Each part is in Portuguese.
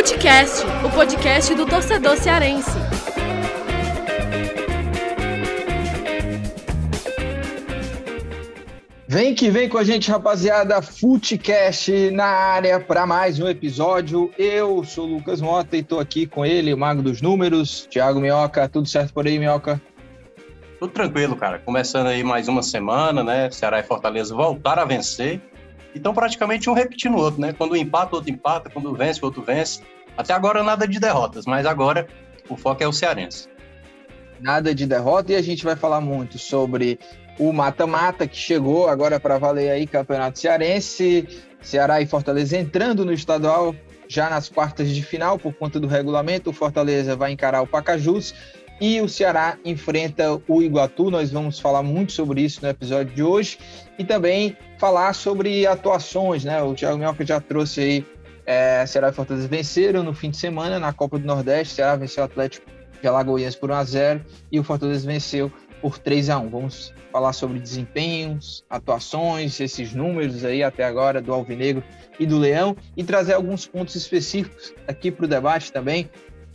Futecast, o podcast do torcedor cearense. Vem que vem com a gente, rapaziada. Futecast na área para mais um episódio. Eu sou o Lucas Mota e estou aqui com ele, o Mago dos Números, Thiago Minhoca. Tudo certo por aí, Minhoca? Tudo tranquilo, cara. Começando aí mais uma semana, né? Ceará e Fortaleza voltaram a vencer. Então, praticamente um repetindo o outro, né? Quando empata, o outro empata. Quando vence, o outro vence. Até agora, nada de derrotas, mas agora o foco é o cearense. Nada de derrota e a gente vai falar muito sobre o mata-mata que chegou agora para valer aí Campeonato Cearense, Ceará e Fortaleza entrando no estadual já nas quartas de final por conta do regulamento. O Fortaleza vai encarar o Pacajus e o Ceará enfrenta o Iguatu. Nós vamos falar muito sobre isso no episódio de hoje e também falar sobre atuações, né? O Thiago Minhoca já trouxe aí é, Ceará e Fortaleza venceram no fim de semana na Copa do Nordeste. Ceará venceu o Atlético de Alagoinhas por 1 a 0 e o Fortaleza venceu por 3 a 1 Vamos falar sobre desempenhos, atuações, esses números aí até agora do Alvinegro e do Leão e trazer alguns pontos específicos aqui para o debate também,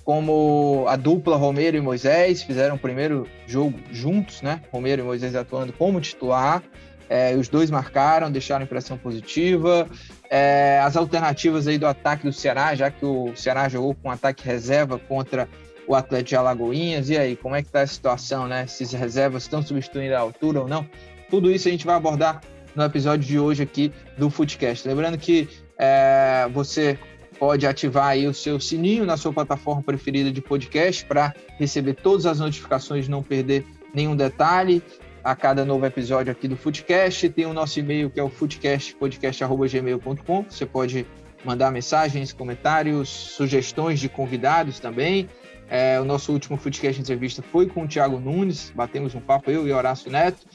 como a dupla Romero e Moisés fizeram o primeiro jogo juntos, né? Romero e Moisés atuando como titular. É, os dois marcaram, deixaram impressão positiva. É, as alternativas aí do ataque do Ceará, já que o Ceará jogou com ataque reserva contra o Atlético de Alagoinhas. E aí, como é que está a situação, né? Se as reservas estão substituindo a altura ou não? Tudo isso a gente vai abordar no episódio de hoje aqui do Footcast. Lembrando que é, você pode ativar aí o seu sininho na sua plataforma preferida de podcast para receber todas as notificações não perder nenhum detalhe a cada novo episódio aqui do Footcast. Tem o nosso e-mail que é o footcastpodcast.gmail.com. Você pode mandar mensagens, comentários, sugestões de convidados também. É, o nosso último Footcast entrevista foi com o Thiago Nunes, batemos um papo, eu e Horácio Neto.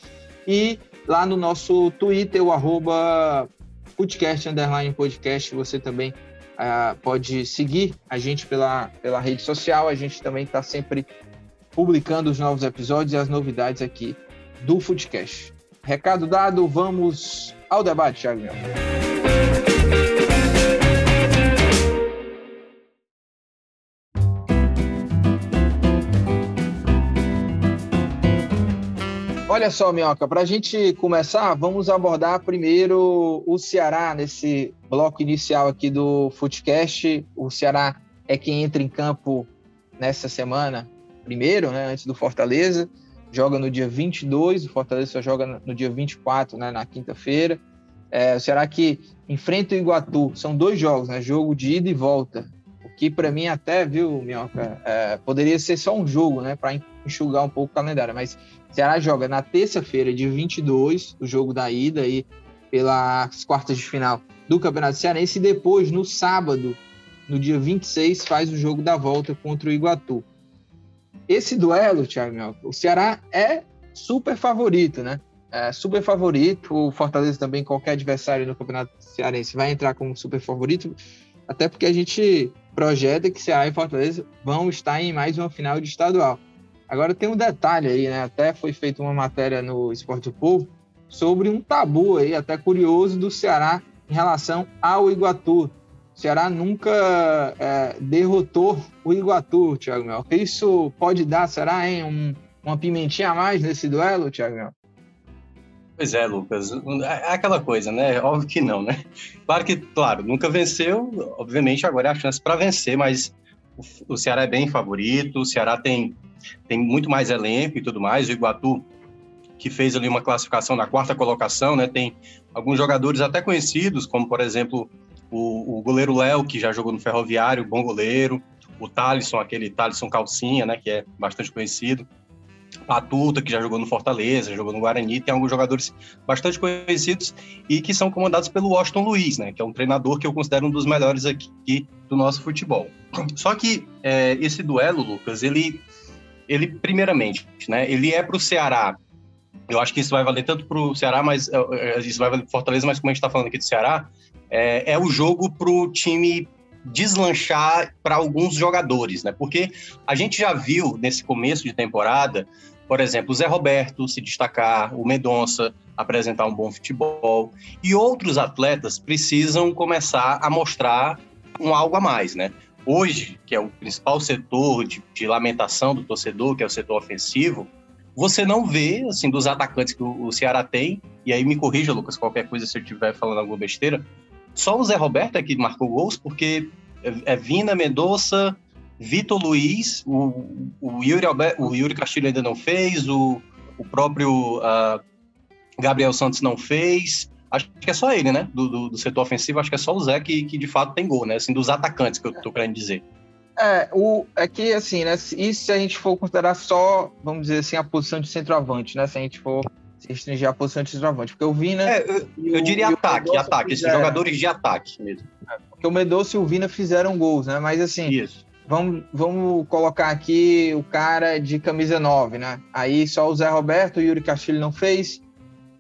E lá no nosso Twitter, o arroba Underline Podcast, você também uh, pode seguir a gente pela, pela rede social. A gente também está sempre publicando os novos episódios e as novidades aqui do Footcast. Recado dado, vamos ao debate, Thiago Olha só, Minhoca, para a gente começar, vamos abordar primeiro o Ceará nesse bloco inicial aqui do Footcast. O Ceará é quem entra em campo nessa semana, primeiro, né, antes do Fortaleza. Joga no dia 22, o Fortaleza só joga no dia 24, né, na quinta-feira. É, o Ceará que enfrenta o Iguatu, são dois jogos, né, jogo de ida e volta. O que para mim até, viu, Minhoca, é, poderia ser só um jogo, né, para enxugar um pouco o calendário, mas Ceará joga na terça-feira, dia 22, o jogo da ida aí pelas quartas de final do Campeonato Cearense e depois no sábado, no dia 26, faz o jogo da volta contra o Iguatu. Esse duelo, Thiago o Ceará é super favorito, né? É super favorito. O Fortaleza também, qualquer adversário no Campeonato Cearense vai entrar como super favorito, até porque a gente projeta que Ceará e Fortaleza vão estar em mais uma final de estadual. Agora tem um detalhe aí, né? Até foi feita uma matéria no Esporte do Povo sobre um tabu aí, até curioso, do Ceará em relação ao Iguatu. O Ceará nunca é, derrotou o Iguatu, Thiago Mel. Isso pode dar, será, hein? Um, uma pimentinha a mais nesse duelo, Thiago Mel? Pois é, Lucas. É aquela coisa, né? Óbvio que não, né? Claro que, claro, nunca venceu. Obviamente, agora é a chance para vencer, mas o Ceará é bem favorito. O Ceará tem tem muito mais elenco e tudo mais. O Iguatu, que fez ali uma classificação na quarta colocação, né? Tem alguns jogadores até conhecidos, como por exemplo o, o goleiro Léo, que já jogou no Ferroviário, bom goleiro. O Thalisson, aquele Thalisson Calcinha, né? Que é bastante conhecido. Patuta, que já jogou no Fortaleza, jogou no Guarani, tem alguns jogadores bastante conhecidos e que são comandados pelo Washington Luiz, né, que é um treinador que eu considero um dos melhores aqui do nosso futebol. Só que é, esse duelo, Lucas, ele ele primeiramente, né, ele é para o Ceará. Eu acho que isso vai valer tanto para o Ceará, mas é, é, isso vai valer para Fortaleza, mas como a gente está falando aqui do Ceará, é, é o jogo para o time deslanchar para alguns jogadores, né? Porque a gente já viu nesse começo de temporada, por exemplo, o Zé Roberto se destacar, o Medonça apresentar um bom futebol e outros atletas precisam começar a mostrar um algo a mais, né? hoje, que é o principal setor de, de, lamentação do torcedor, que é o setor ofensivo, você não vê, assim, dos atacantes que o, o Ceará tem, e aí me corrija, Lucas, qualquer coisa se eu estiver falando alguma besteira, só o Zé Roberto é que marcou gols, porque é, é Vina, Mendonça, Vitor Luiz, o, o, Yuri Alberto, o Yuri Castilho ainda não fez, o, o próprio uh, Gabriel Santos não fez, Acho que é só ele, né? Do, do, do, setor ofensivo, acho que é só o Zé que, que de fato tem gol, né? Assim, dos atacantes que eu tô querendo dizer. É, o, é que assim, né? E se a gente for considerar só, vamos dizer assim, a posição de centroavante, né? Se a gente for restringir a posição de centroavante. Porque eu Vina. É, eu, eu diria ataque, ataque, esses jogadores de ataque mesmo. É, porque o Medoça e o Vina fizeram gols, né? Mas assim. Isso. Vamos, vamos colocar aqui o cara de camisa 9, né? Aí só o Zé Roberto, o Yuri Castilho não fez.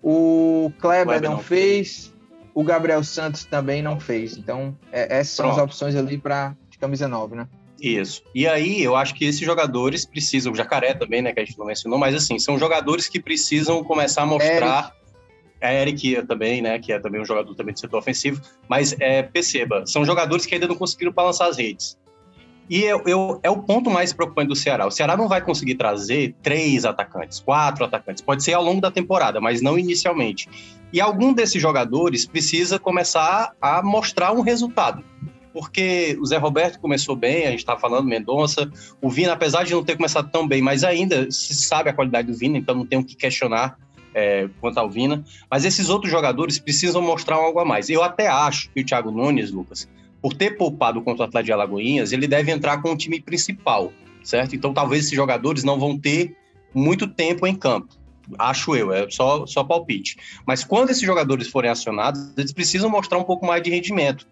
O Kleber não, não fez, o Gabriel Santos também não fez. Então, é, essas Pronto. são as opções ali para camisa 9, né? Isso. E aí, eu acho que esses jogadores precisam, o Jacaré também, né, que a gente não mencionou, mas assim, são jogadores que precisam começar a mostrar. Eric. É, Eric também, né, que é também um jogador também de setor ofensivo, mas é, perceba, são jogadores que ainda não conseguiram balançar as redes. E eu, eu, é o ponto mais preocupante do Ceará. O Ceará não vai conseguir trazer três atacantes, quatro atacantes. Pode ser ao longo da temporada, mas não inicialmente. E algum desses jogadores precisa começar a mostrar um resultado. Porque o Zé Roberto começou bem, a gente está falando Mendonça, o Vina, apesar de não ter começado tão bem, mas ainda se sabe a qualidade do Vina, então não tem o que questionar é, quanto ao Vina. Mas esses outros jogadores precisam mostrar algo a mais. Eu até acho que o Thiago Nunes, Lucas, por ter poupado contra o Atlético de Alagoinhas, ele deve entrar com o time principal, certo? Então talvez esses jogadores não vão ter muito tempo em campo. Acho eu, é só, só palpite. Mas quando esses jogadores forem acionados, eles precisam mostrar um pouco mais de rendimento.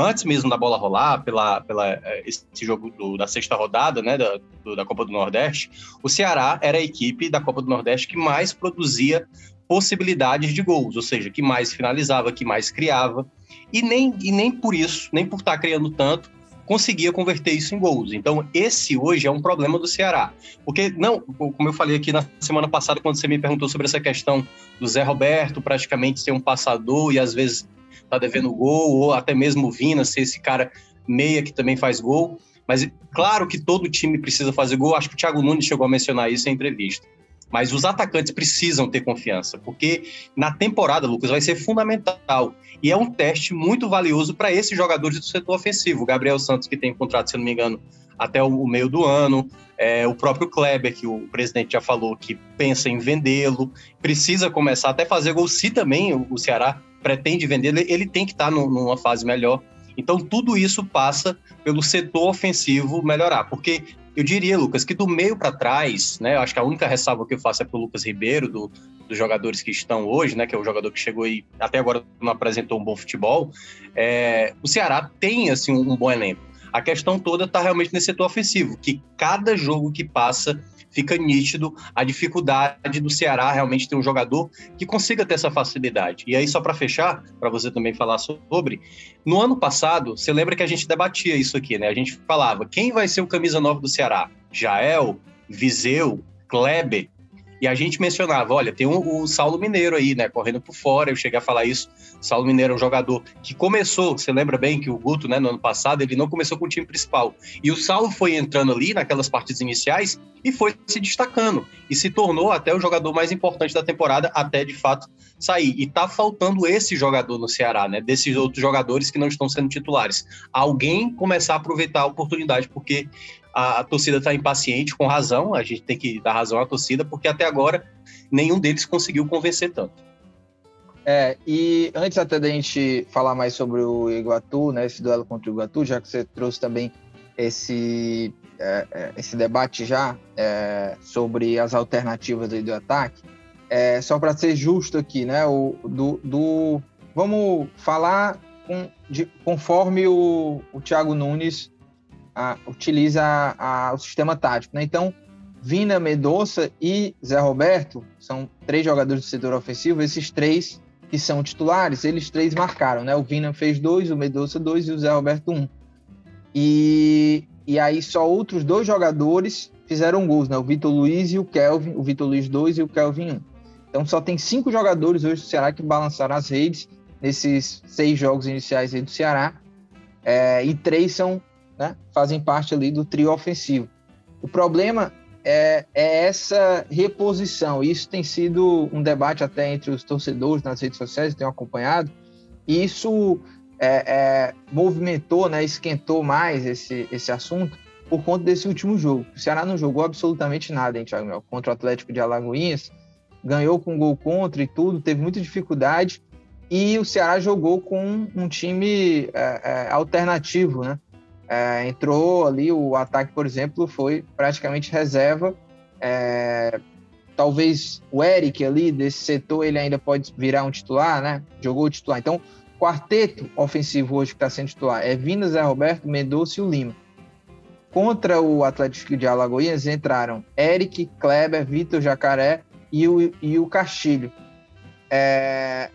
Antes mesmo da bola rolar, pela, pela é, esse jogo do, da sexta rodada, né, da, do, da Copa do Nordeste, o Ceará era a equipe da Copa do Nordeste que mais produzia possibilidades de gols, ou seja, que mais finalizava, que mais criava, e nem, e nem por isso, nem por estar criando tanto, conseguia converter isso em gols. Então, esse hoje é um problema do Ceará. Porque, não, como eu falei aqui na semana passada, quando você me perguntou sobre essa questão do Zé Roberto praticamente ser um passador e às vezes tá devendo gol, ou até mesmo o Vina ser esse cara meia que também faz gol. Mas claro que todo time precisa fazer gol. Acho que o Thiago Nunes chegou a mencionar isso em entrevista. Mas os atacantes precisam ter confiança, porque na temporada, Lucas, vai ser fundamental. E é um teste muito valioso para esses jogadores do setor ofensivo. O Gabriel Santos, que tem contrato, se não me engano, até o meio do ano. É, o próprio Kleber, que o presidente já falou que pensa em vendê-lo, precisa começar até fazer gol. Se também o Ceará pretende vendê-lo, ele tem que estar tá numa fase melhor. Então, tudo isso passa pelo setor ofensivo melhorar, porque eu diria, Lucas, que do meio para trás, né? Acho que a única ressalva que eu faço é pro Lucas Ribeiro, do, dos jogadores que estão hoje, né? Que é o jogador que chegou e até agora não apresentou um bom futebol. É, o Ceará tem, assim, um bom elenco. A questão toda está realmente nesse setor ofensivo, que cada jogo que passa fica nítido a dificuldade do Ceará realmente ter um jogador que consiga ter essa facilidade. E aí, só para fechar, para você também falar sobre, no ano passado, você lembra que a gente debatia isso aqui, né? A gente falava quem vai ser o camisa 9 do Ceará? Jael, Viseu, Kleber. E a gente mencionava, olha, tem o, Saulo Mineiro aí, né, correndo por fora. Eu cheguei a falar isso. Saulo Mineiro é um jogador que começou, você lembra bem que o Guto, né, no ano passado, ele não começou com o time principal. E o Saulo foi entrando ali naquelas partidas iniciais e foi se destacando e se tornou até o jogador mais importante da temporada até de fato sair. E tá faltando esse jogador no Ceará, né, desses outros jogadores que não estão sendo titulares. Alguém começar a aproveitar a oportunidade porque a, a torcida está impaciente, com razão, a gente tem que dar razão à torcida, porque até agora nenhum deles conseguiu convencer tanto. É, e antes até da gente falar mais sobre o Iguatu, né, esse duelo contra o Iguatu, já que você trouxe também esse, é, é esse debate já é, sobre as alternativas do ataque, é, só para ser justo aqui, né, o, do, do vamos falar com, de, conforme o, o Thiago Nunes a, utiliza a, o sistema tático. Né? Então, Vina, Medoça e Zé Roberto são três jogadores do setor ofensivo. Esses três que são titulares, eles três marcaram. Né? O Vina fez dois, o Medoça dois e o Zé Roberto um. E, e aí só outros dois jogadores fizeram gols, né? o Vitor Luiz e o Kelvin. O Vitor Luiz dois e o Kelvin um. Então só tem cinco jogadores hoje do Ceará que balançaram as redes nesses seis jogos iniciais aí do Ceará. É, e três são né, fazem parte ali do trio ofensivo. O problema é, é, essa reposição. Isso tem sido um debate até entre os torcedores nas redes sociais, tenho acompanhado. E isso é, é, movimentou, né, esquentou mais esse, esse assunto por conta desse último jogo. O Ceará não jogou absolutamente nada, hein, Thiago Mel? Contra o Atlético de Alagoinhas, ganhou com gol contra e tudo, teve muita dificuldade. E o Ceará jogou com um time é, é, alternativo, né? É, entrou ali, o ataque, por exemplo, foi praticamente reserva. É, talvez o Eric ali, desse setor, ele ainda pode virar um titular, né? Jogou titular. Então, quarteto ofensivo hoje que está sendo titular é Vinas, Zé Roberto, Mendonça e o Lima. Contra o Atlético de Alagoinhas entraram Eric, Kleber, Vitor Jacaré e o, e o Castilho. É,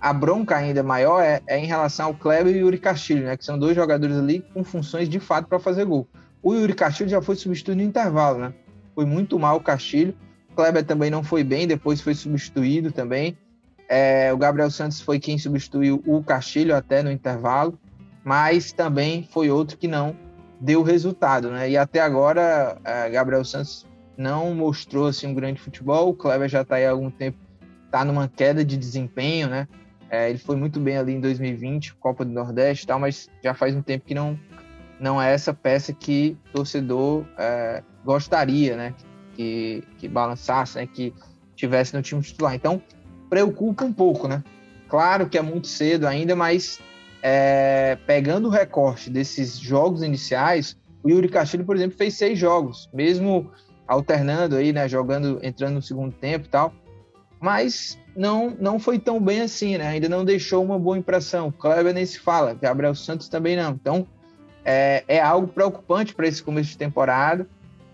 a bronca ainda maior é, é, em relação ao Kleber e o Yuri Castilho, né, que são dois jogadores ali com funções de fato para fazer gol. O Yuri Castilho já foi substituído no intervalo, né? Foi muito mal o Castilho. O Kleber também não foi bem, depois foi substituído também. É, o Gabriel Santos foi quem substituiu o Castilho até no intervalo, mas também foi outro que não deu resultado, né? E até agora, é, Gabriel Santos não mostrou assim um grande futebol. O Kleber já está aí há algum tempo, está numa queda de desempenho, né? É, ele foi muito bem ali em 2020, Copa do Nordeste, e tal, mas já faz um tempo que não não é essa peça que o torcedor é, gostaria, né? Que, que balançasse, né? Que tivesse no time titular. Então preocupa um pouco, né? Claro que é muito cedo ainda, mas é, pegando o recorte desses jogos iniciais, o Yuri Castilho, por exemplo, fez seis jogos, mesmo alternando aí, né, jogando, entrando no segundo tempo e tal, mas não não foi tão bem assim, né? Ainda não deixou uma boa impressão. Kleber nem se fala, Gabriel Santos também não. Então é, é algo preocupante para esse começo de temporada.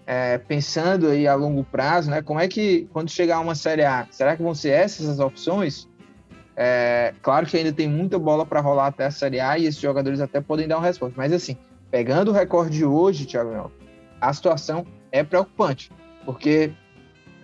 É, pensando aí a longo prazo, né? Como é que quando chegar uma Série A, será que vão ser essas as opções? É, claro que ainda tem muita bola para rolar até a Série A e esses jogadores até podem dar uma resposta. Mas assim, pegando o recorde de hoje, Thiago a situação é preocupante, porque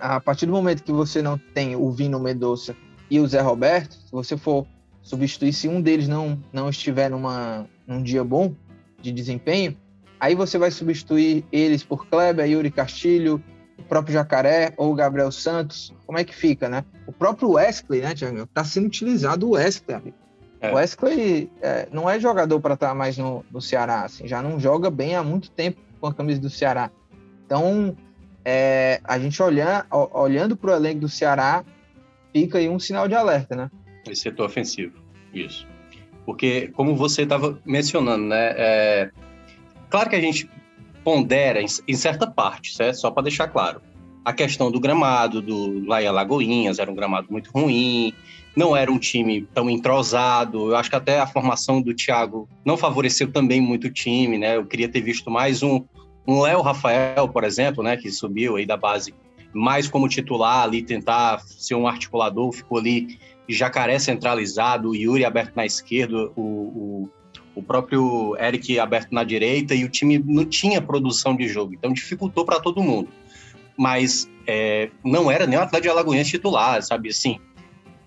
a partir do momento que você não tem o Vino Medoça e o Zé Roberto, se você for substituir, se um deles não, não estiver numa, num dia bom de desempenho, aí você vai substituir eles por Kleber, Yuri Castilho, o próprio Jacaré ou o Gabriel Santos, como é que fica, né? O próprio Wesley, né, Tiago? Tá sendo utilizado o Wesley, amigo. É. O Wesley é, não é jogador para estar mais no, no Ceará, assim, já não joga bem há muito tempo com a camisa do Ceará. Então, é, a gente olhando, olhando para o elenco do Ceará, fica aí um sinal de alerta, né? Esse setor ofensivo, isso. Porque, como você estava mencionando, né? É, claro que a gente pondera em, em certa parte, certo? só para deixar claro. A questão do gramado, do lá em Alagoinhas, era um gramado muito ruim, não era um time tão entrosado. Eu acho que até a formação do Thiago não favoreceu também muito o time, né? Eu queria ter visto mais um, um Léo Rafael, por exemplo, né, que subiu aí da base mais como titular ali, tentar ser um articulador, ficou ali Jacaré centralizado, o Yuri aberto na esquerda, o, o o próprio Eric aberto na direita e o time não tinha produção de jogo, então dificultou para todo mundo. Mas é, não era nem o Atlético de Alagoinhas titular, sabe? Assim,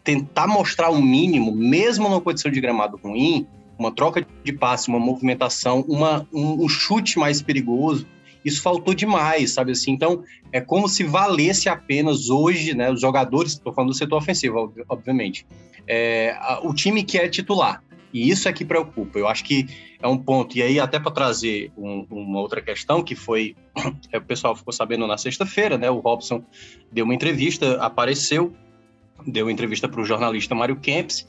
tentar mostrar o um mínimo, mesmo numa condição de gramado ruim, uma troca de passe, uma movimentação, uma, um, um chute mais perigoso, isso faltou demais, sabe assim? Então, é como se valesse apenas hoje, né? Os jogadores, estou falando do setor ofensivo, obviamente, é, o time que é titular e isso é que preocupa. Eu acho que é um ponto. E aí, até para trazer um, uma outra questão, que foi. É, o pessoal ficou sabendo na sexta-feira, né? O Robson deu uma entrevista, apareceu, deu uma entrevista para o jornalista Mário Kempis.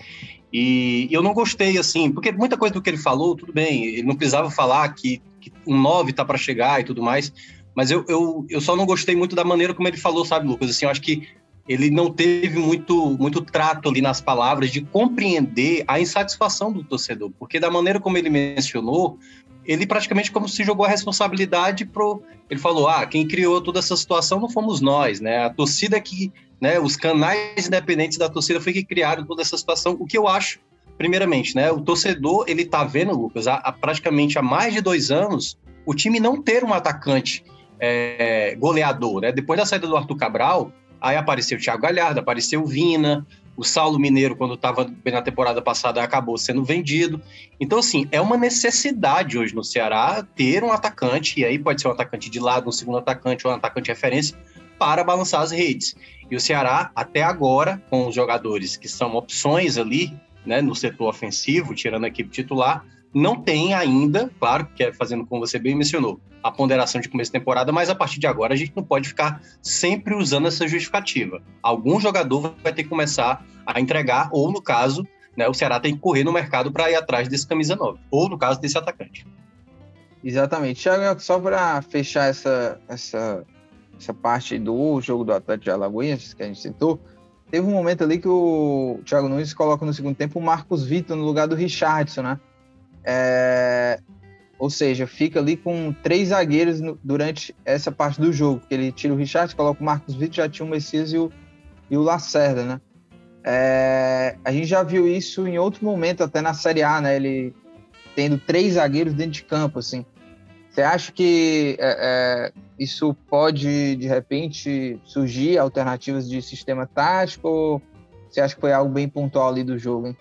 E eu não gostei, assim, porque muita coisa do que ele falou, tudo bem, ele não precisava falar que, que um 9 tá para chegar e tudo mais, mas eu, eu, eu só não gostei muito da maneira como ele falou, sabe, Lucas? Assim, eu acho que ele não teve muito, muito trato ali nas palavras de compreender a insatisfação do torcedor, porque da maneira como ele mencionou, ele praticamente como se jogou a responsabilidade pro. Ele falou: ah, quem criou toda essa situação não fomos nós, né? A torcida que. Né, os canais independentes da torcida foi que criaram toda essa situação. O que eu acho, primeiramente, né? O torcedor, ele tá vendo, Lucas, há, há praticamente há mais de dois anos, o time não ter um atacante é, goleador, né? Depois da saída do Arthur Cabral, Aí apareceu o Thiago Galhardo, apareceu o Vina, O Saulo Mineiro, quando estava na temporada passada, acabou sendo vendido. Então, assim, é uma necessidade hoje no Ceará ter um atacante, e aí pode ser um atacante de lado, um segundo atacante ou um atacante de referência, para balançar as redes. E o Ceará, até agora, com os jogadores que são opções ali, né, no setor ofensivo, tirando a equipe titular, não tem ainda, claro, que é fazendo como você bem mencionou, a ponderação de começo de temporada, mas a partir de agora a gente não pode ficar sempre usando essa justificativa. Algum jogador vai ter que começar a entregar, ou no caso, né, o Ceará tem que correr no mercado para ir atrás desse camisa 9, ou no caso desse atacante. Exatamente. Thiago, só para fechar essa, essa, essa parte do jogo do Atlético de Alagoas, que a gente citou, teve um momento ali que o Thiago Nunes coloca no segundo tempo o Marcos Vitor no lugar do Richardson, né? É, ou seja, fica ali com três zagueiros no, durante essa parte do jogo. Que ele tira o Richard, coloca o Marcos Vitor, já tinha o Messias e o, e o Lacerda, né? É, a gente já viu isso em outro momento, até na Série A, né? Ele tendo três zagueiros dentro de campo, assim. Você acha que é, é, isso pode, de repente, surgir alternativas de sistema tático? Ou você acha que foi algo bem pontual ali do jogo, hein?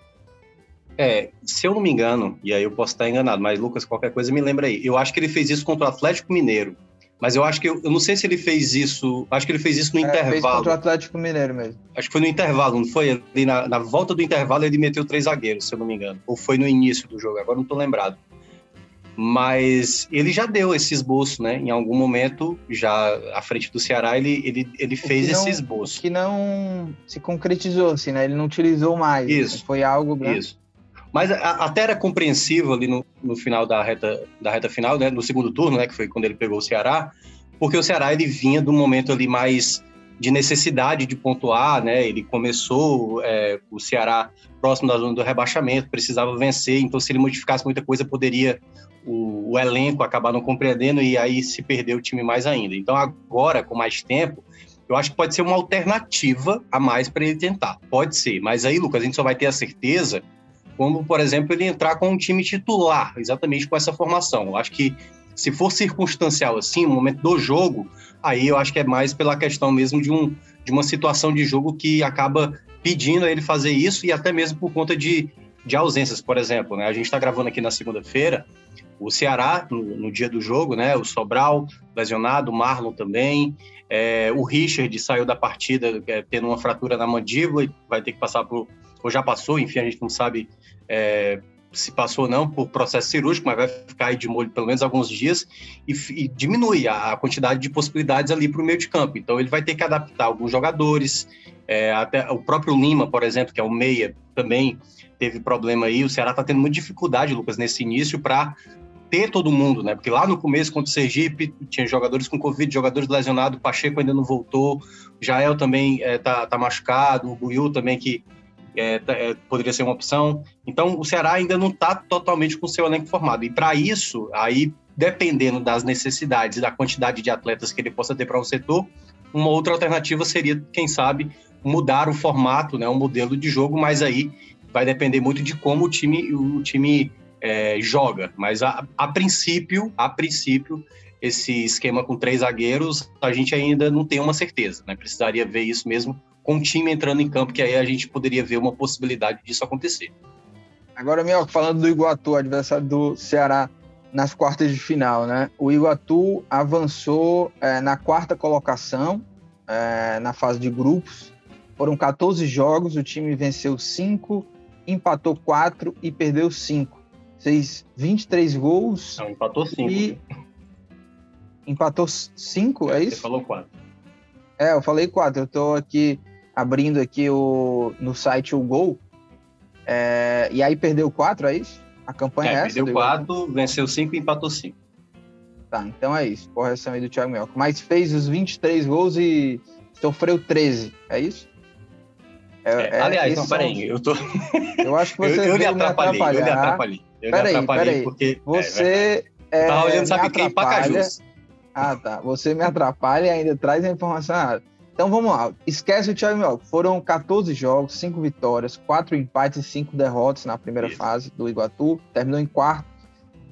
É, se eu não me engano, e aí eu posso estar enganado, mas Lucas, qualquer coisa me lembra aí. Eu acho que ele fez isso contra o Atlético Mineiro. Mas eu acho que eu, eu não sei se ele fez isso. Acho que ele fez isso no é, intervalo. Fez contra o Atlético Mineiro mesmo. Acho que foi no intervalo, não foi? Ali na, na volta do intervalo ele meteu três zagueiros, se eu não me engano. Ou foi no início do jogo, agora não estou lembrado. Mas ele já deu esse esboço, né? Em algum momento, já à frente do Ceará, ele, ele, ele fez não, esse esboço. Que não se concretizou, assim, né? Ele não utilizou mais. Isso. Foi algo. Né? Isso. Mas até era compreensível ali no, no final da reta, da reta final, né, no segundo turno, né, que foi quando ele pegou o Ceará, porque o Ceará ele vinha de um momento ali mais de necessidade de pontuar, né? Ele começou é, o Ceará próximo da zona do rebaixamento, precisava vencer, então se ele modificasse muita coisa poderia o, o elenco acabar não compreendendo e aí se perder o time mais ainda. Então agora com mais tempo eu acho que pode ser uma alternativa a mais para ele tentar. Pode ser, mas aí, Lucas, a gente só vai ter a certeza como, por exemplo, ele entrar com um time titular, exatamente com essa formação. Eu acho que se for circunstancial assim, no momento do jogo, aí eu acho que é mais pela questão mesmo de, um, de uma situação de jogo que acaba pedindo a ele fazer isso e até mesmo por conta de, de ausências, por exemplo. Né? A gente está gravando aqui na segunda-feira, o Ceará, no, no, dia do jogo, né? o Sobral lesionado, o Marlon também, é, o Richard saiu da partida é, tendo uma fratura na mandíbula e vai ter que passar por ou já passou, enfim, a gente não sabe é, se passou ou não por processo cirúrgico, mas vai ficar aí de molho pelo menos alguns dias e, e diminui a, quantidade de possibilidades ali para o meio de campo. Então ele vai ter que adaptar alguns jogadores, é, até o próprio Lima, por exemplo, que é o meia, também teve problema aí. O Ceará está tendo muita dificuldade, Lucas, nesse início para ter todo mundo, né? Porque lá no começo, contra o Sergipe, tinha jogadores com Covid, jogadores lesionados, o Pacheco ainda não voltou, Jael também é, tá, tá machucado, o Buiu também que é, é, poderia ser uma opção. Então, o Ceará ainda não está totalmente com seu elenco formado. E para isso, aí, dependendo das necessidades da quantidade de atletas que ele possa ter para um setor, uma outra alternativa seria, quem sabe, mudar o formato, né, o modelo de jogo, mas aí vai depender muito de como o time, o time é, joga. Mas a, a princípio, a princípio, esse esquema com três zagueiros, a gente ainda não tem uma certeza, né? Precisaria ver isso mesmo com o time entrando em campo, que aí a gente poderia ver uma possibilidade disso acontecer. Agora, Mioca, falando do Iguatu, adversário do Ceará nas quartas de final, né? O Iguatu avançou é, na quarta colocação é, na fase de grupos. Foram 14 jogos, o time venceu 5, empatou 4 e perdeu 5. Fez 23 gols. Não, empatou 5. E... Empatou 5, é, é isso? Você falou 4. É, eu falei 4. Eu tô aqui abrindo aqui o, no site o gol. É, e aí perdeu quatro, é isso? A campanha é, é essa? Perdeu quatro, venceu cinco e empatou cinco. Tá, então é isso. Correção aí do Thiago Melco. Mas fez os 23 gols e sofreu 13, é isso? É, é, aliás, não, peraí, eu tô. Eu acho que você. eu, eu lhe atrapalhei, eu lhe atrapalhei. Eu peraí, atrapalhei peraí. porque. Você. É, tava olhando, sabe quem? Pacajus. Ah, tá. Você me atrapalha e ainda traz a informação errada. Então vamos lá. Esquece o Thiago Mioca. Foram 14 jogos, 5 vitórias, 4 empates e 5 derrotas na primeira Isso. fase do Iguatu. Terminou em quarto,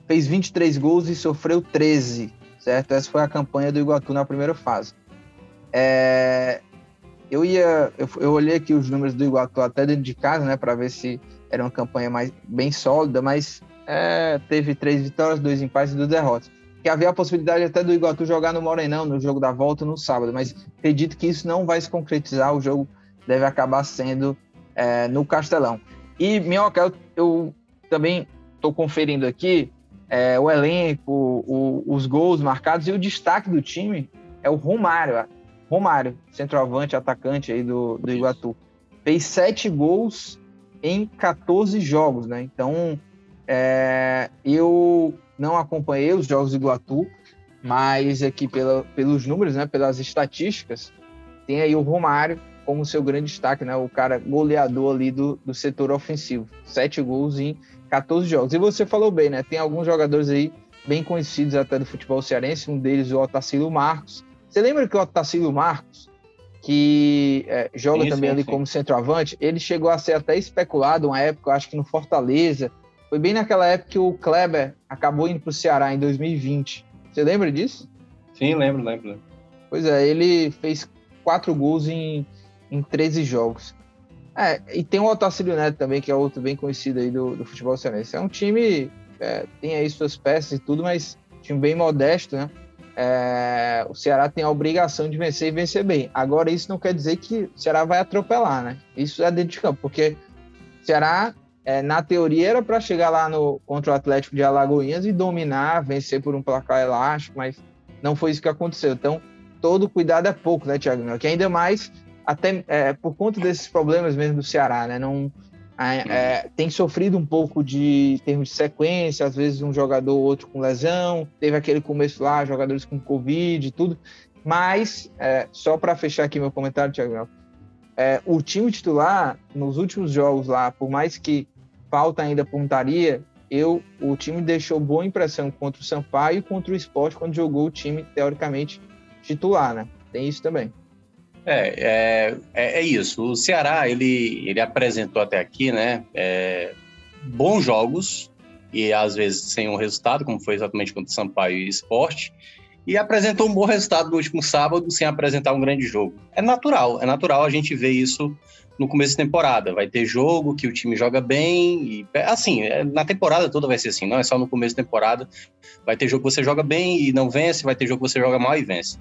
fez 23 gols e sofreu 13. Certo? Essa foi a campanha do Iguatu na primeira fase. É... eu ia, eu, eu, olhei aqui os números do Iguatu até dentro de casa, né, para ver se era uma campanha mais bem sólida, mas é, teve três vitórias, dois empates e duas derrotas. Que havia a possibilidade até do Iguatu jogar no Morenão no jogo da volta no sábado, mas acredito que isso não vai se concretizar. O jogo deve acabar sendo é, no Castelão. E Minhoca, eu, eu também estou conferindo aqui é, o elenco, o, os gols marcados e o destaque do time é o Romário. Romário, centroavante, atacante aí do, do Iguatu. Fez sete gols em 14 jogos, né? Então, é, eu não acompanhei os jogos do Iguatu, mas aqui pela, pelos números, né, pelas estatísticas, tem aí o Romário como seu grande destaque, né, o cara goleador ali do, do setor ofensivo. Sete gols em 14 jogos. E você falou bem, né? Tem alguns jogadores aí bem conhecidos até do futebol cearense, um deles o Otacílio Marcos. Você lembra que o Otacílio Marcos, que é, joga sim, também sim, ali sim. como centroavante, ele chegou a ser até especulado uma época, acho que no Fortaleza. Foi bem naquela época que o Kleber acabou indo para o Ceará em 2020. Você lembra disso? Sim, lembro, lembro. Pois é, ele fez quatro gols em, em 13 jogos. É, e tem o Otacílio Neto também, que é outro bem conhecido aí do, do futebol cearense. É um time, é, tem aí suas peças e tudo, mas time bem modesto, né? É, o Ceará tem a obrigação de vencer e vencer bem. Agora, isso não quer dizer que o Ceará vai atropelar, né? Isso é dentro de campo, porque o Ceará, é, na teoria, era para chegar lá no, contra o Atlético de Alagoinhas e dominar, vencer por um placar elástico, mas não foi isso que aconteceu. Então, todo cuidado é pouco, né, Thiago? Que ainda mais até é, por conta desses problemas mesmo do Ceará, né? Não é, é, tem sofrido um pouco de termos de sequência, às vezes um jogador ou outro com lesão, teve aquele começo lá, jogadores com Covid tudo. Mas, é, só para fechar aqui meu comentário, Thiago, é, o time titular, nos últimos jogos lá, por mais que falta ainda pontaria, eu, o time deixou boa impressão contra o Sampaio e contra o Esporte quando jogou o time, teoricamente, titular, né? Tem isso também. É, é, é, é, isso. O Ceará, ele, ele apresentou até aqui, né, é, bons jogos, e às vezes sem um resultado, como foi exatamente contra o Sampaio e Esporte, e apresentou um bom resultado no último sábado sem apresentar um grande jogo. É natural, é natural a gente ver isso no começo da temporada. Vai ter jogo que o time joga bem, e assim, é, na temporada toda vai ser assim, não é só no começo da temporada. Vai ter jogo que você joga bem e não vence, vai ter jogo que você joga mal e vence.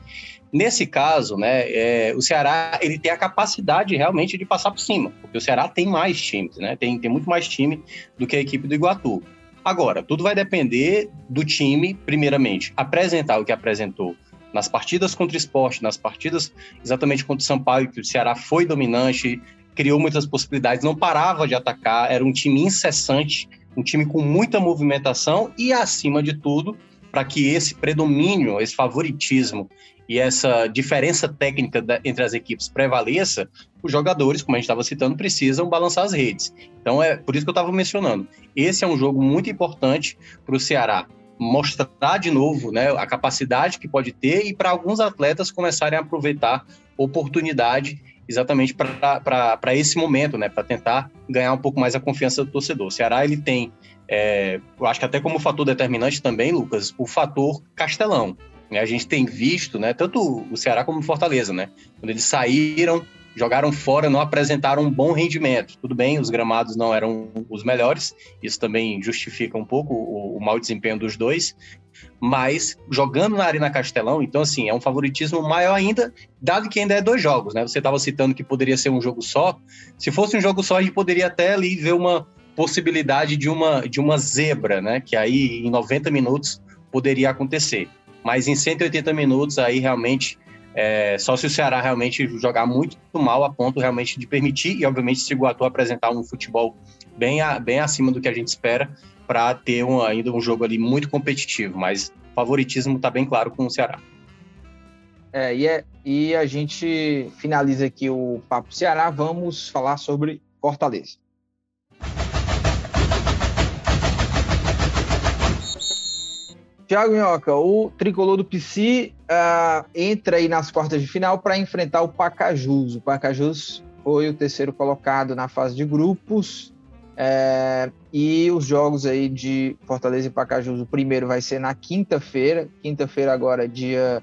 Nesse caso, né, é, o Ceará ele tem a capacidade realmente de passar por cima, porque o Ceará tem mais times, né? Tem, tem muito mais time do que a equipe do Iguatu. Agora, tudo vai depender do time, primeiramente, apresentar o que apresentou nas partidas contra o esporte, nas partidas exatamente contra o Sampaio, que o Ceará foi dominante, criou muitas possibilidades, não parava de atacar, era um time incessante, um time com muita movimentação e, acima de tudo, para que esse predomínio, esse favoritismo e essa diferença técnica da, entre as equipes prevaleça, os jogadores, como a gente estava citando, precisam balançar as redes. Então é por isso que eu estava mencionando. Esse é um jogo muito importante para o Ceará mostrar de novo né, a capacidade que pode ter e para alguns atletas começarem a aproveitar oportunidade exatamente para esse momento, né, para tentar ganhar um pouco mais a confiança do torcedor. O Ceará ele tem, é, eu acho que até como fator determinante também, Lucas, o fator Castelão. Né? A gente tem visto, né, tanto o Ceará como o Fortaleza, né, quando eles saíram jogaram fora, não apresentaram um bom rendimento. Tudo bem, os gramados não eram os melhores, isso também justifica um pouco o, o mau desempenho dos dois, mas jogando na Arena Castelão, então assim, é um favoritismo maior ainda, dado que ainda é dois jogos, né? Você estava citando que poderia ser um jogo só. Se fosse um jogo só, a gente poderia até ali ver uma possibilidade de uma, de uma zebra, né? Que aí em 90 minutos poderia acontecer. Mas em 180 minutos aí realmente é, só se o Ceará realmente jogar muito mal a ponto realmente de permitir, e obviamente se o Iguatu apresentar um futebol bem, a, bem acima do que a gente espera, para ter um, ainda um jogo ali muito competitivo, mas favoritismo está bem claro com o Ceará. É e, é, e a gente finaliza aqui o Papo Ceará, vamos falar sobre Fortaleza. Tiago Minhoca, o tricolor do PC uh, entra aí nas quartas de final para enfrentar o Pacajus. O Pacajus foi o terceiro colocado na fase de grupos. É, e os jogos aí de Fortaleza e Pacajus, o primeiro vai ser na quinta-feira, quinta-feira agora, dia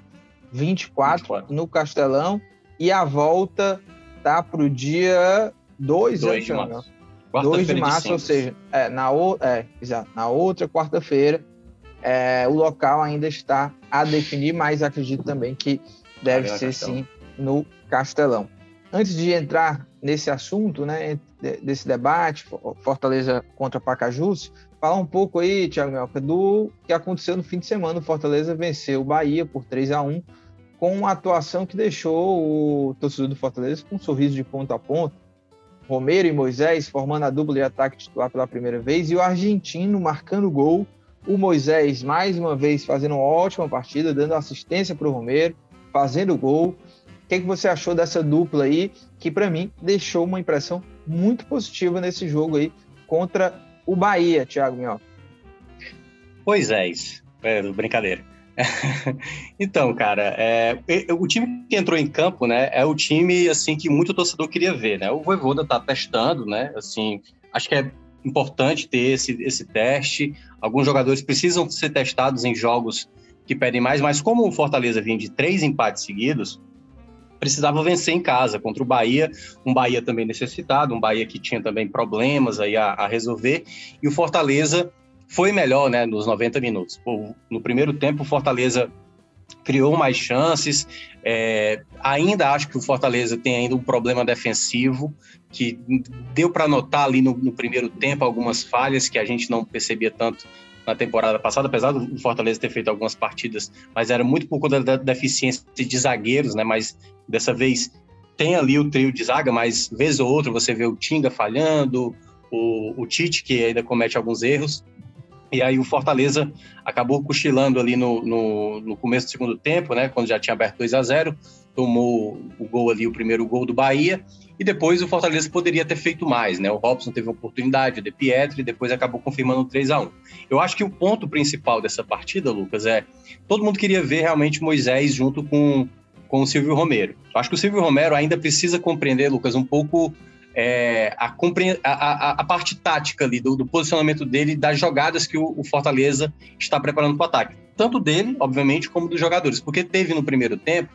24, 24, no Castelão, e a volta tá para o dia 2, 2 de março. 2 de março, ou seja, é, na, o, é, exato, na outra quarta-feira, é, o local ainda está a definir, mas acredito também que deve ser sim no Castelão. Antes de entrar nesse assunto, né, desse debate, Fortaleza contra Pacajus, falar um pouco aí, Thiago Melca, do que aconteceu no fim de semana. O Fortaleza venceu o Bahia por 3 a 1 com uma atuação que deixou o torcedor do Fortaleza com um sorriso de ponta a ponta. Romero e Moisés formando a dupla de ataque titular pela primeira vez e o argentino marcando gol. O Moisés, mais uma vez, fazendo uma ótima partida, dando assistência para o Romero, fazendo gol. O que, é que você achou dessa dupla aí, que para mim deixou uma impressão muito positiva nesse jogo aí contra o Bahia, Thiago Minhoca? Pois é, isso. É, brincadeira. então, cara, é, o time que entrou em campo, né, é o time assim que muito torcedor queria ver, né? O Voivoda tá testando, né? Assim, acho que é importante ter esse, esse teste. Alguns jogadores precisam ser testados em jogos que pedem mais, mas como o Fortaleza vinha de três empates seguidos, precisava vencer em casa contra o Bahia, um Bahia também necessitado, um Bahia que tinha também problemas aí a, a resolver, e o Fortaleza foi melhor, né, nos 90 minutos. No primeiro tempo, o Fortaleza criou mais chances. É, ainda acho que o Fortaleza tem ainda um problema defensivo que deu para notar ali no, no, primeiro tempo algumas falhas que a gente não percebia tanto na temporada passada, apesar do Fortaleza ter feito algumas partidas, mas era muito por conta da deficiência de zagueiros, né? Mas dessa vez tem ali o trio de zaga, mas vez ou outra você vê o Tinga falhando, o, o Tite que ainda comete alguns erros. E aí o Fortaleza acabou cochilando ali no, no, no, começo do segundo tempo, né? Quando já tinha aberto 2 a 0 tomou o gol ali, o primeiro gol do Bahia, e depois o Fortaleza poderia ter feito mais, né? O Robson teve uma oportunidade, o De Pietri, e depois acabou confirmando 3 a 1 Eu acho que o ponto principal dessa partida, Lucas, é todo mundo queria ver realmente Moisés junto com, com o Silvio Romero. Eu acho que o Silvio Romero ainda precisa compreender, Lucas, um pouco é, a, a, a, parte tática ali, do, do, posicionamento dele, das jogadas que o, o Fortaleza está preparando para o ataque. Tanto dele, obviamente, como dos jogadores. Porque teve no primeiro tempo,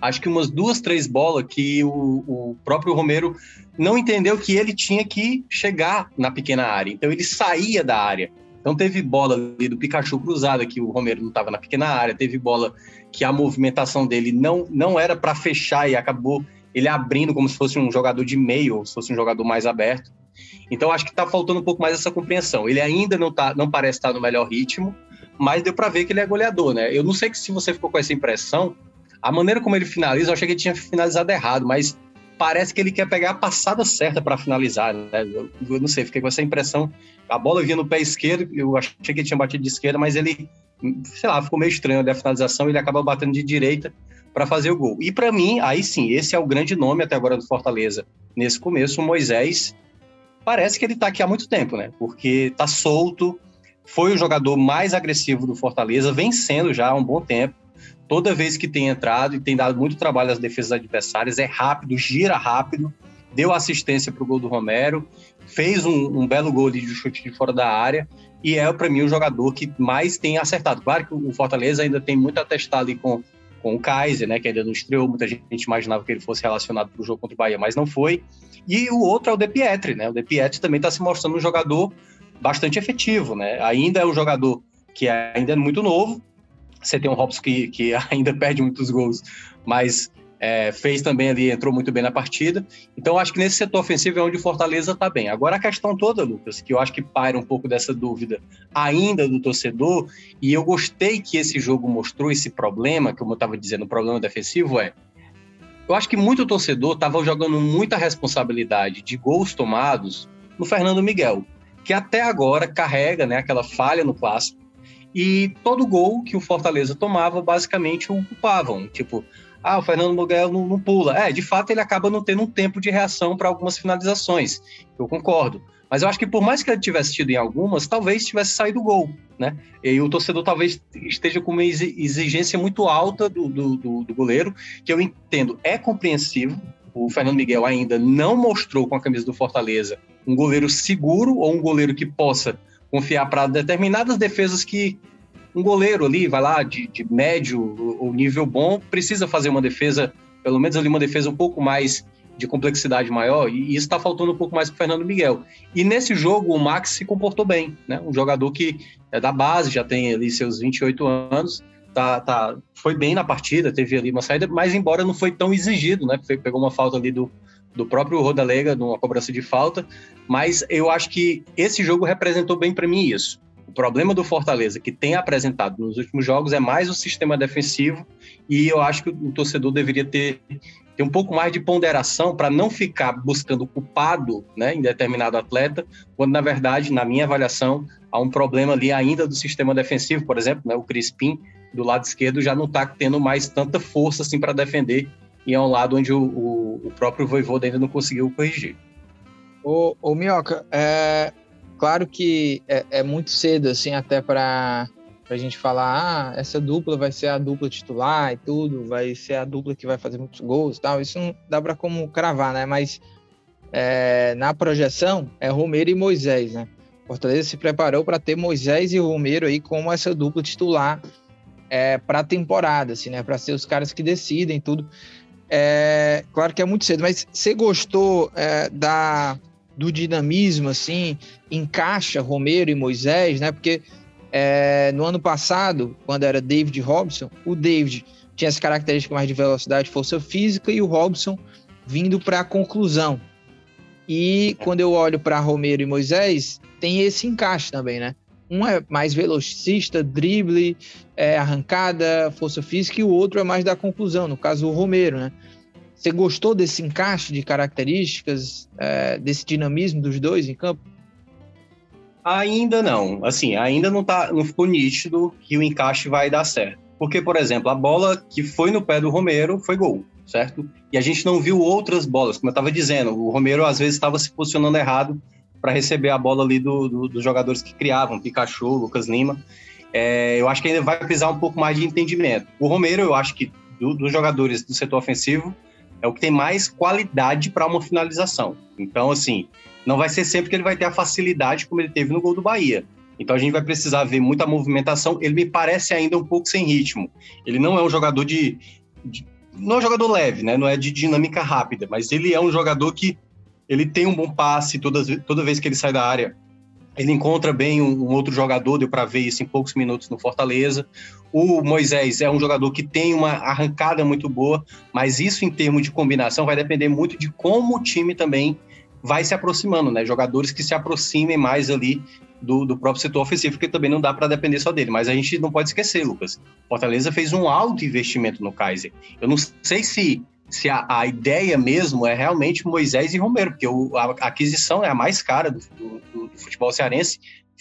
acho que umas duas, três bolas que o, o próprio Romero não entendeu que ele tinha que chegar na pequena área. Então ele saía da área. Então teve bola ali do Pikachu cruzada que o Romero não estava na pequena área, teve bola que a movimentação dele não, não era para fechar e acabou ele abrindo como se fosse um jogador de meio, ou se fosse um jogador mais aberto. Então acho que está faltando um pouco mais essa compreensão. Ele ainda não tá, não parece estar no melhor ritmo, mas deu para ver que ele é goleador, né? Eu não sei se você ficou com essa impressão. A maneira como ele finaliza, eu achei que ele tinha finalizado errado, mas parece que ele quer pegar a passada certa para finalizar, né? Eu, eu, não sei, fiquei com essa impressão. A bola vinha no pé esquerdo, eu achei que ele tinha batido de esquerda, mas ele, sei lá, ficou meio estranho a finalização, ele acaba batendo de direita para fazer o gol. E para mim, aí sim, esse é o grande nome até agora do Fortaleza. Nesse começo, o Moisés parece que ele está aqui há muito tempo, né? Porque está solto, foi o jogador mais agressivo do Fortaleza, vencendo já há um bom tempo. Toda vez que tem entrado e tem dado muito trabalho às defesas adversárias, é rápido, gira rápido, deu assistência para o gol do Romero, fez um, um belo gol de chute de fora da área e é para mim o jogador que mais tem acertado. Claro que o Fortaleza ainda tem muito a testar ali com com o Kaiser, né, que ainda não estreou, muita gente imaginava que ele fosse relacionado para o jogo contra o Bahia, mas não foi. E o outro é o De Pietri, né? O De Pietri também está se mostrando um jogador bastante efetivo, né? Ainda é um jogador que ainda é muito novo. Você tem um Robson que, que ainda perde muitos gols, mas é, fez também ali, entrou muito bem na partida. Então, acho que nesse setor ofensivo é onde o Fortaleza está bem. Agora, a questão toda, Lucas, que eu acho que paira um pouco dessa dúvida ainda do torcedor, e eu gostei que esse jogo mostrou esse problema, como eu estava dizendo, o problema defensivo é. Eu acho que muito torcedor estava jogando muita responsabilidade de gols tomados no Fernando Miguel, que até agora carrega né, aquela falha no clássico. E todo gol que o Fortaleza tomava, basicamente o culpavam. Tipo, ah, o Fernando Miguel não, não, pula. É, de fato, ele acaba não tendo um tempo de reação para algumas finalizações. Eu concordo. Mas eu acho que por mais que ele tivesse tido em algumas, talvez tivesse saído gol, né? E o torcedor talvez esteja com uma exigência muito alta do, do, do, do goleiro, que eu entendo, é compreensivo. O Fernando Miguel ainda não mostrou com a camisa do Fortaleza um goleiro seguro ou um goleiro que possa confiar para determinadas defesas que um goleiro ali, vai lá, de, de médio ou nível bom, precisa fazer uma defesa, pelo menos ali uma defesa um pouco mais de complexidade maior, e isso está faltando um pouco mais para o Fernando Miguel. E nesse jogo, o Max se comportou bem, né? Um jogador que é da base, já tem ali seus 28 anos, tá, tá, foi bem na partida, teve ali uma saída, mas embora não foi tão exigido, né? Pegou uma falta ali do, do próprio Rodalega, numa cobrança de falta, mas eu acho que esse jogo representou bem para mim isso. O problema do Fortaleza, que tem apresentado nos últimos jogos, é mais o sistema defensivo, e eu acho que o torcedor deveria ter, ter um pouco mais de ponderação para não ficar buscando culpado né, em determinado atleta, quando, na verdade, na minha avaliação, há um problema ali ainda do sistema defensivo, por exemplo, né, o Crispim, do lado esquerdo, já não está tendo mais tanta força assim, para defender, e é um lado onde o, o, o próprio Voivoda ainda não conseguiu corrigir. Ô, ô Minhoca, é, claro que é, é muito cedo, assim, até para a gente falar, ah, essa dupla vai ser a dupla titular e tudo, vai ser a dupla que vai fazer muitos gols e tal. Isso não dá para como cravar, né? Mas é, na projeção é Romero e Moisés, né? Fortaleza se preparou para ter Moisés e Romero aí como essa dupla titular é, para a temporada, assim, né? Para ser os caras que decidem tudo. É, claro que é muito cedo, mas você gostou é, da do dinamismo, assim, encaixa Romero e Moisés, né? Porque é, no ano passado, quando era David Robson, o David tinha as características mais de velocidade, força física, e o Robson vindo para a conclusão. E quando eu olho para Romero e Moisés, tem esse encaixe também, né? Um é mais velocista, drible, é, arrancada, força física, e o outro é mais da conclusão, no caso o Romero, né? Você gostou desse encaixe de características, é, desse dinamismo dos dois em campo? Ainda não. Assim, ainda não, tá, não ficou nítido que o encaixe vai dar certo. Porque, por exemplo, a bola que foi no pé do Romero foi gol, certo? E a gente não viu outras bolas, como eu estava dizendo. O Romero, às vezes, estava se posicionando errado para receber a bola ali do, do, dos jogadores que criavam, Pikachu, Lucas Lima. É, eu acho que ainda vai precisar um pouco mais de entendimento. O Romero, eu acho que do, dos jogadores do setor ofensivo, é o que tem mais qualidade para uma finalização. Então, assim, não vai ser sempre que ele vai ter a facilidade como ele teve no gol do Bahia. Então a gente vai precisar ver muita movimentação. Ele me parece ainda um pouco sem ritmo. Ele não é um jogador de, de não é um jogador leve, né? Não é de dinâmica rápida, mas ele é um jogador que ele tem um bom passe toda, toda vez que ele sai da área. Ele encontra bem um, um outro jogador, deu para ver isso em poucos minutos no Fortaleza. O Moisés é um jogador que tem uma arrancada muito boa, mas isso em termos de combinação vai depender muito de como o time também vai se aproximando, né? Jogadores que se aproximem mais ali do, do próprio setor ofensivo, porque também não dá para depender só dele. Mas a gente não pode esquecer, Lucas. Fortaleza fez um alto investimento no Kaiser. Eu não sei se, se a, a ideia mesmo é realmente Moisés e Romero, porque o, a, a aquisição é a mais cara do, do, do futebol cearense,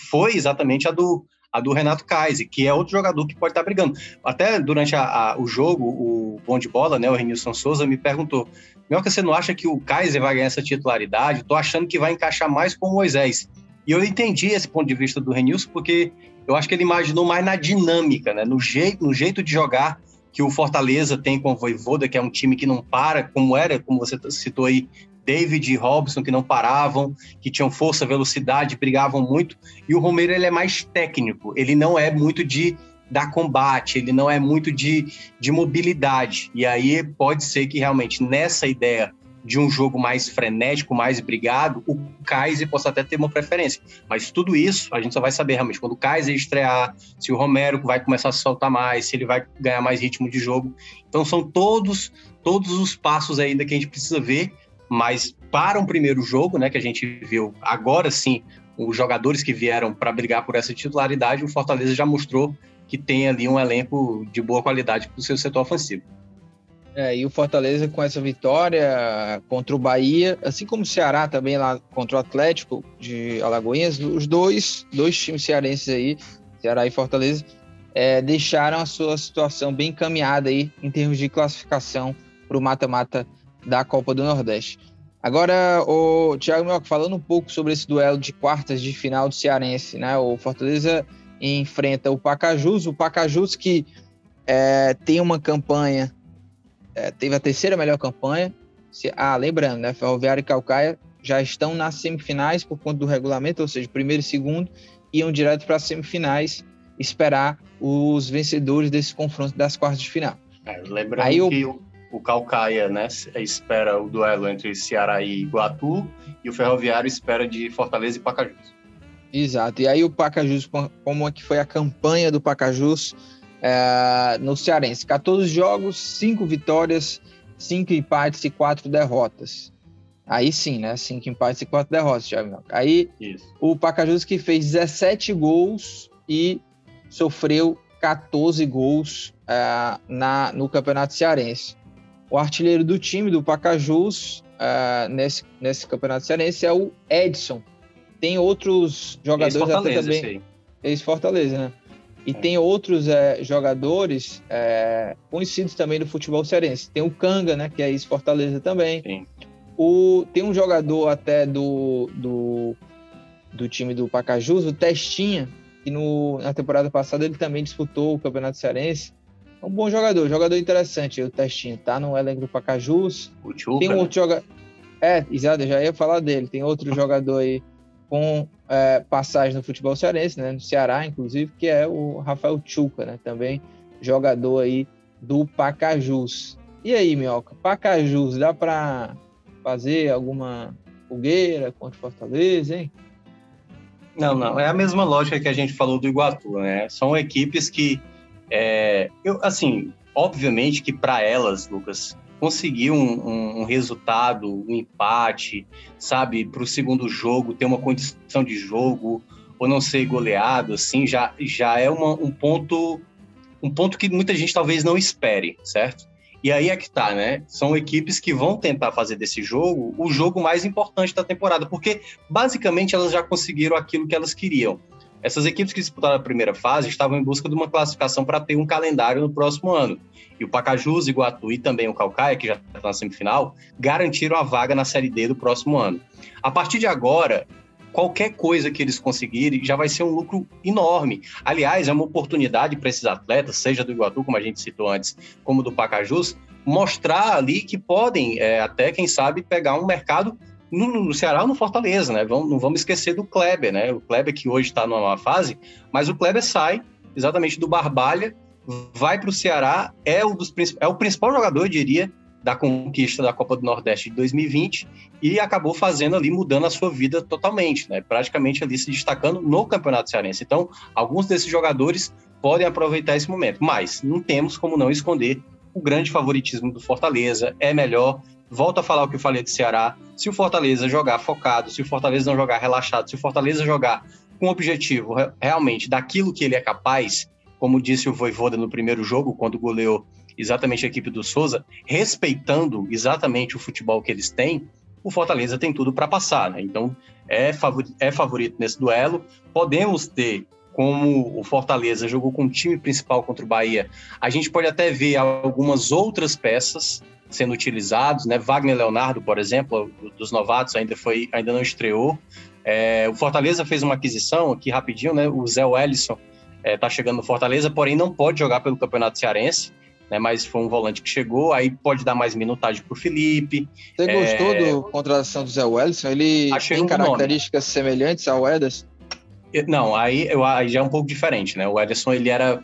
foi exatamente a do, a do Renato Kaiser, que é outro jogador que pode estar brigando. Até durante a, o jogo, o bom de bola, né, o Renilson Souza, me perguntou: Melka, você não acha que o Kaiser vai ganhar essa titularidade? Estou achando que vai encaixar mais com o Moisés. E eu entendi esse ponto de vista do Renilson, porque eu acho que ele imaginou mais na dinâmica, né, no, jeito, no jeito de jogar que o Fortaleza tem com o Voivoda, que é um time que não para, como era, como você citou aí, David e Robson, que não paravam, que tinham força, velocidade, brigavam muito. E o Romero, ele é mais técnico, ele não é muito de dar combate, ele não é muito de, de mobilidade. E aí pode ser que realmente nessa ideia de um jogo mais frenético, mais brigado, o Kaiser possa até ter uma preferência. Mas tudo isso a gente só vai saber realmente quando o Kaiser estrear, se o Romero vai começar a se soltar mais, se ele vai ganhar mais ritmo de jogo. Então são todos todos os passos ainda que a gente precisa ver mas para um primeiro jogo, né, que a gente viu agora sim, os jogadores que vieram para brigar por essa titularidade, o Fortaleza já mostrou que tem ali um elenco de boa qualidade para o seu setor ofensivo. É, e o Fortaleza com essa vitória contra o Bahia, assim como o Ceará também lá contra o Atlético de Alagoinhas, os dois, dois times cearenses aí, Ceará e Fortaleza, é, deixaram a sua situação bem encaminhada aí em termos de classificação para o mata-mata da Copa do Nordeste. Agora, o Thiago Mioca, falando um pouco sobre esse duelo de quartas de final do Cearense, né? O Fortaleza enfrenta o Pacajus, o Pacajus que é, tem uma campanha, é, teve a terceira melhor campanha. Se, ah, lembrando, né? Ferroviário e Calcaia já estão nas semifinais por conta do regulamento, ou seja, primeiro e segundo iam direto para as semifinais esperar os vencedores desse confronto das quartas de final. É, lembrando Aí, que o o Calcaia né, espera o duelo entre Ceará e Iguatu, e o Ferroviário espera de Fortaleza e Pacajus. Exato. E aí o Pacajus, como é que foi a campanha do Pacajus é, no Cearense? 14 jogos, 5 vitórias, 5 empates e 4 derrotas. Aí sim, né? 5 empates e 4 derrotas, Thiago. Aí Isso. o Pacajus que fez 17 gols e sofreu 14 gols uh, na, no Campeonato Cearense. O artilheiro do time do Pacajus uh, nesse, nesse Campeonato Cearense é o Edson. Tem outros jogadores até também. Ex-Fortaleza, né? E tem outros é, jogadores é, conhecidos também do futebol cearense. Tem o Canga, né? Que é ex-Fortaleza também. Sim. O, tem um jogador até do, do, do time do Pacajus, o Testinha, que no, na temporada passada ele também disputou o Campeonato Cearense. É um bom jogador, jogador interessante, o Testinho, tá no elenco do Pacajus. O Chuca, Tem um né? outro jogador. É, exato, eu já ia falar dele. Tem outro jogador aí com é, passagem no futebol cearense, né? No Ceará, inclusive, que é o Rafael Chuca, né? Também jogador aí do Pacajus. E aí, Minhoca, Pacajus, dá para fazer alguma fogueira contra Fortaleza, hein? Não, não. É a mesma lógica que a gente falou do Iguatu, né? São equipes que, é, eu, assim, obviamente que para elas, Lucas, conseguir um, um, um, resultado, um empate, sabe, para o segundo jogo, ter uma condição de jogo ou não ser goleado, assim, já, já é uma, um ponto um ponto que muita gente talvez não espere, certo? E aí é que tá, né? São equipes que vão tentar fazer desse jogo o jogo mais importante da temporada, porque basicamente elas já conseguiram aquilo que elas queriam. Essas equipes que disputaram a primeira fase estavam em busca de uma classificação para ter um calendário no próximo ano. E o Pacajus, Iguatu e também o Calcaia, que já está na semifinal, garantiram a vaga na Série D do próximo ano. A partir de agora, qualquer coisa que eles conseguirem já vai ser um lucro enorme. Aliás, é uma oportunidade para esses atletas, seja do Iguatu, como a gente citou antes, como do Pacajus, mostrar ali que podem, é, até quem sabe, pegar um mercado no, no Ceará ou no Fortaleza, né? Vamos, não vamos esquecer do Kleber, né? O Kleber que hoje está numa fase, mas o Kleber sai exatamente do Barbalha, vai para o Ceará, é, um dos, é o principal jogador, eu diria, da conquista da Copa do Nordeste de 2020 e acabou fazendo ali, mudando a sua vida totalmente, né? praticamente ali se destacando no Campeonato Cearense. Então, alguns desses jogadores podem aproveitar esse momento, mas não temos como não esconder o grande favoritismo do Fortaleza, é melhor. Volto a falar o que eu falei de Ceará. Se o Fortaleza jogar focado, se o Fortaleza não jogar relaxado, se o Fortaleza jogar com objetivo realmente daquilo que ele é capaz, como disse o Voivoda no primeiro jogo, quando goleou exatamente a equipe do Souza, respeitando exatamente o futebol que eles têm, o Fortaleza tem tudo para passar, né? Então é é favorito nesse duelo. Podemos ter, como o Fortaleza jogou com o time principal contra o Bahia, a gente pode até ver algumas outras peças sendo utilizados, né? Wagner Leonardo, por exemplo, dos novatos, ainda foi, ainda não estreou. É, o Fortaleza fez uma aquisição aqui rapidinho, né? O Zé Wellison está é, chegando no Fortaleza, porém não pode jogar pelo Campeonato Cearense né? Mas foi um volante que chegou, aí pode dar mais minutagem para o Felipe. Você gostou é... da contratação do Zé Welson? Ele Achei tem características nome. semelhantes ao Ederson? Não, aí, eu, aí já é um pouco diferente, né? O Ederson, ele era...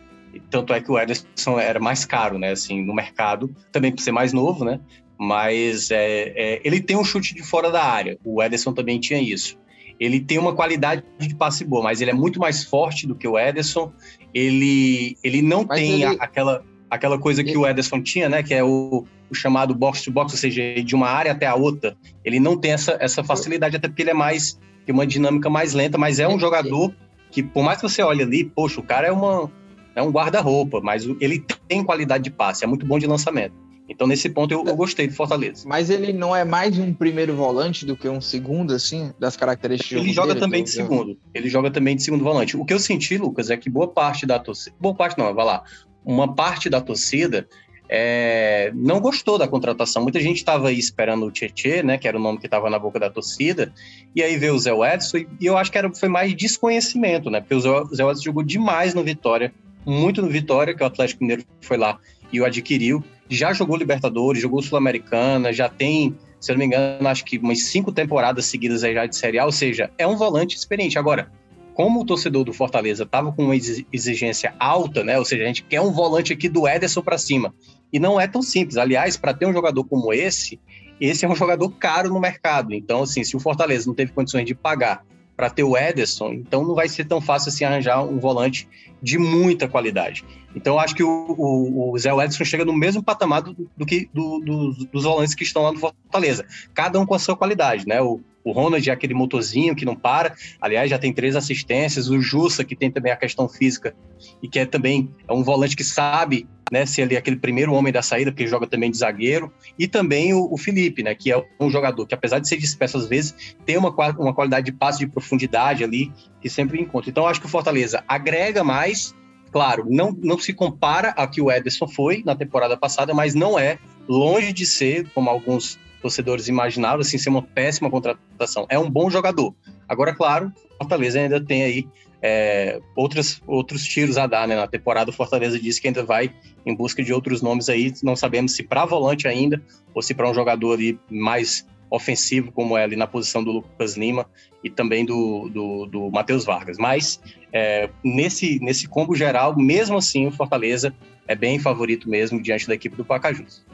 Tanto é que o Ederson era mais caro, né? Assim, no mercado, também por ser mais novo, né? Mas é, é, ele tem um chute de fora da área. O Ederson também tinha isso. Ele tem uma qualidade de passe boa, mas ele é muito mais forte do que o Ederson. Ele, ele não mas tem ele... aquela aquela coisa que o Ederson tinha, né, que é o, o chamado box to box, ou seja, de uma área até a outra. Ele não tem essa, essa facilidade, até porque ele é mais tem uma dinâmica mais lenta, mas é um jogador que, por mais que você olhe ali, poxa, o cara é uma é um guarda-roupa, mas ele tem qualidade de passe, é muito bom de lançamento. Então, nesse ponto, eu, eu, gostei do Fortaleza. Mas ele não é mais um primeiro volante do que um segundo, assim, das características Ele joga dele, também de segundo. Ele joga também de segundo volante. O que eu senti, Lucas, é que boa parte da torcida. Boa parte não, vai lá uma parte da torcida é, não gostou da contratação. Muita gente estava aí esperando o Tietê, né, que era o nome que estava na boca da torcida, e aí veio o Zé Edson, e, eu acho que era, foi mais desconhecimento, né, porque o Zé, Edson jogou demais no Vitória, muito no Vitória, que o Atlético Mineiro foi lá e o adquiriu. Já jogou Libertadores, jogou Sul-Americana, já tem, se eu não me engano, acho que umas cinco temporadas seguidas aí já de Série A, ou seja, é um volante experiente. Agora, como o torcedor do Fortaleza estava com uma exigência alta, né? Ou seja, a gente quer um volante aqui do Ederson para cima. E não é tão simples. Aliás, para ter um jogador como esse, esse é um jogador caro no mercado. Então, assim, se o Fortaleza não teve condições de pagar para ter o Ederson, então não vai ser tão fácil assim arranjar um volante de muita qualidade. Então, acho que o, o, o Zé Ederson chega no mesmo patamar do, do que do, do, dos volantes que estão lá no Fortaleza, cada um com a sua qualidade, né? O, o Ronald é aquele motorzinho que não para. Aliás, já tem três assistências. O Jussa, que tem também a questão física e que é também é um volante que sabe né, ser ali aquele primeiro homem da saída, porque joga também de zagueiro. E também o, o Felipe, né, que é um jogador que, apesar de ser disperso às vezes, tem uma, uma qualidade de passe de profundidade ali que sempre encontra. Então, acho que o Fortaleza agrega mais. Claro, não, não se compara a que o Ederson foi na temporada passada, mas não é longe de ser, como alguns torcedores imaginavam, assim, ser uma péssima contratação. É um bom jogador. Agora, claro, Fortaleza ainda tem aí é, outros, outros tiros a dar, né? Na temporada, o Fortaleza disse que ainda vai em busca de outros nomes aí. Não sabemos se para volante ainda ou se para um jogador ali mais ofensivo, como é ali na posição do Lucas Lima e também do, do, do Matheus Vargas. Mas é, nesse, nesse combo geral, mesmo assim, o Fortaleza é bem favorito mesmo diante da equipe do Pacajus.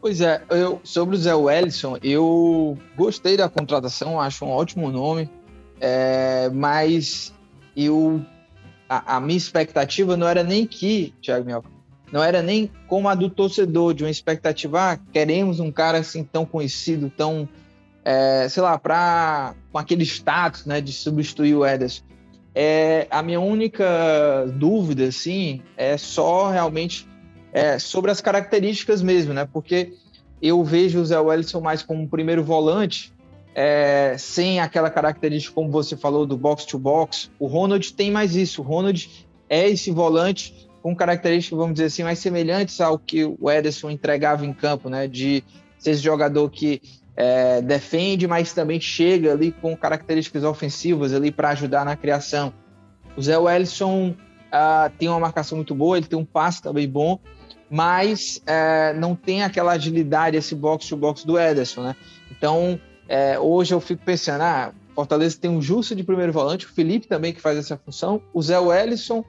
Pois é, eu, sobre o Zé Wellison, eu gostei da contratação, acho um ótimo nome, é, mas eu, a, a, minha expectativa não era nem que, Thiago Minhoca, não era nem como a do torcedor, de uma expectativa, ah, queremos um cara assim tão conhecido, tão, é, sei lá, pra, com aquele status né, de substituir o Ederson. É, a minha única dúvida, assim, é só realmente é, sobre as características mesmo, né? Porque eu vejo o Zé Wellison mais como um primeiro volante, é, sem aquela característica, como você falou, do box-to-box. O Ronald tem mais isso. O Ronald é esse volante com características, vamos dizer assim, mais semelhantes ao que o Ederson entregava em campo, né? De ser esse jogador que é, defende, mas também chega ali com características ofensivas ali para ajudar na criação. O Zé Wellison uh, tem uma marcação muito boa, ele tem um passe também bom, mas é, não tem aquela agilidade, esse box-to-box do Ederson, né? Então, é, hoje eu fico pensando, ah, Fortaleza tem um Justo de primeiro volante, o Felipe também que faz essa função, o Zé Wellison,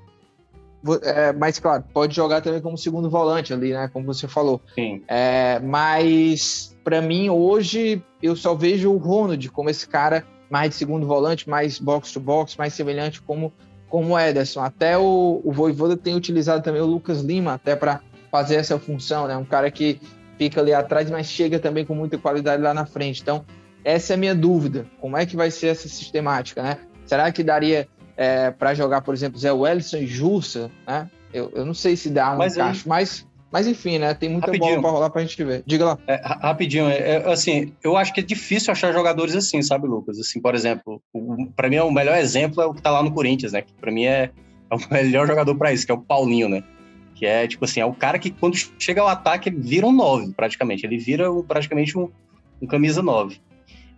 é, mas claro, pode jogar também como segundo volante ali, né? Como você falou. Sim. É, mas para mim hoje eu só vejo o Ronald como esse cara mais de segundo volante, mais box to box, mais semelhante como como o Ederson. Até o, o Voivoda tem utilizado também o Lucas Lima até para fazer essa função, né? Um cara que fica ali atrás, mas chega também com muita qualidade lá na frente. Então, essa é a minha dúvida. Como é que vai ser essa sistemática, né? Será que daria é, para jogar, por exemplo, Zé Wellison e Jussa, né? Eu, eu não sei se dá um mas encaixe, aí... mas, mas enfim, né? Tem muita rapidinho. bola para rolar para a gente ver. Diga lá. É, rapidinho, é, é, assim, eu acho que é difícil achar jogadores assim, sabe, Lucas? Assim, por exemplo, para mim é o melhor exemplo é o que tá lá no Corinthians, né? Que para mim é, é o melhor jogador para isso, que é o Paulinho, né? que é tipo assim, é o cara que quando chega ao ataque ele vira um 9, praticamente, ele vira um, praticamente um, um, camisa 9.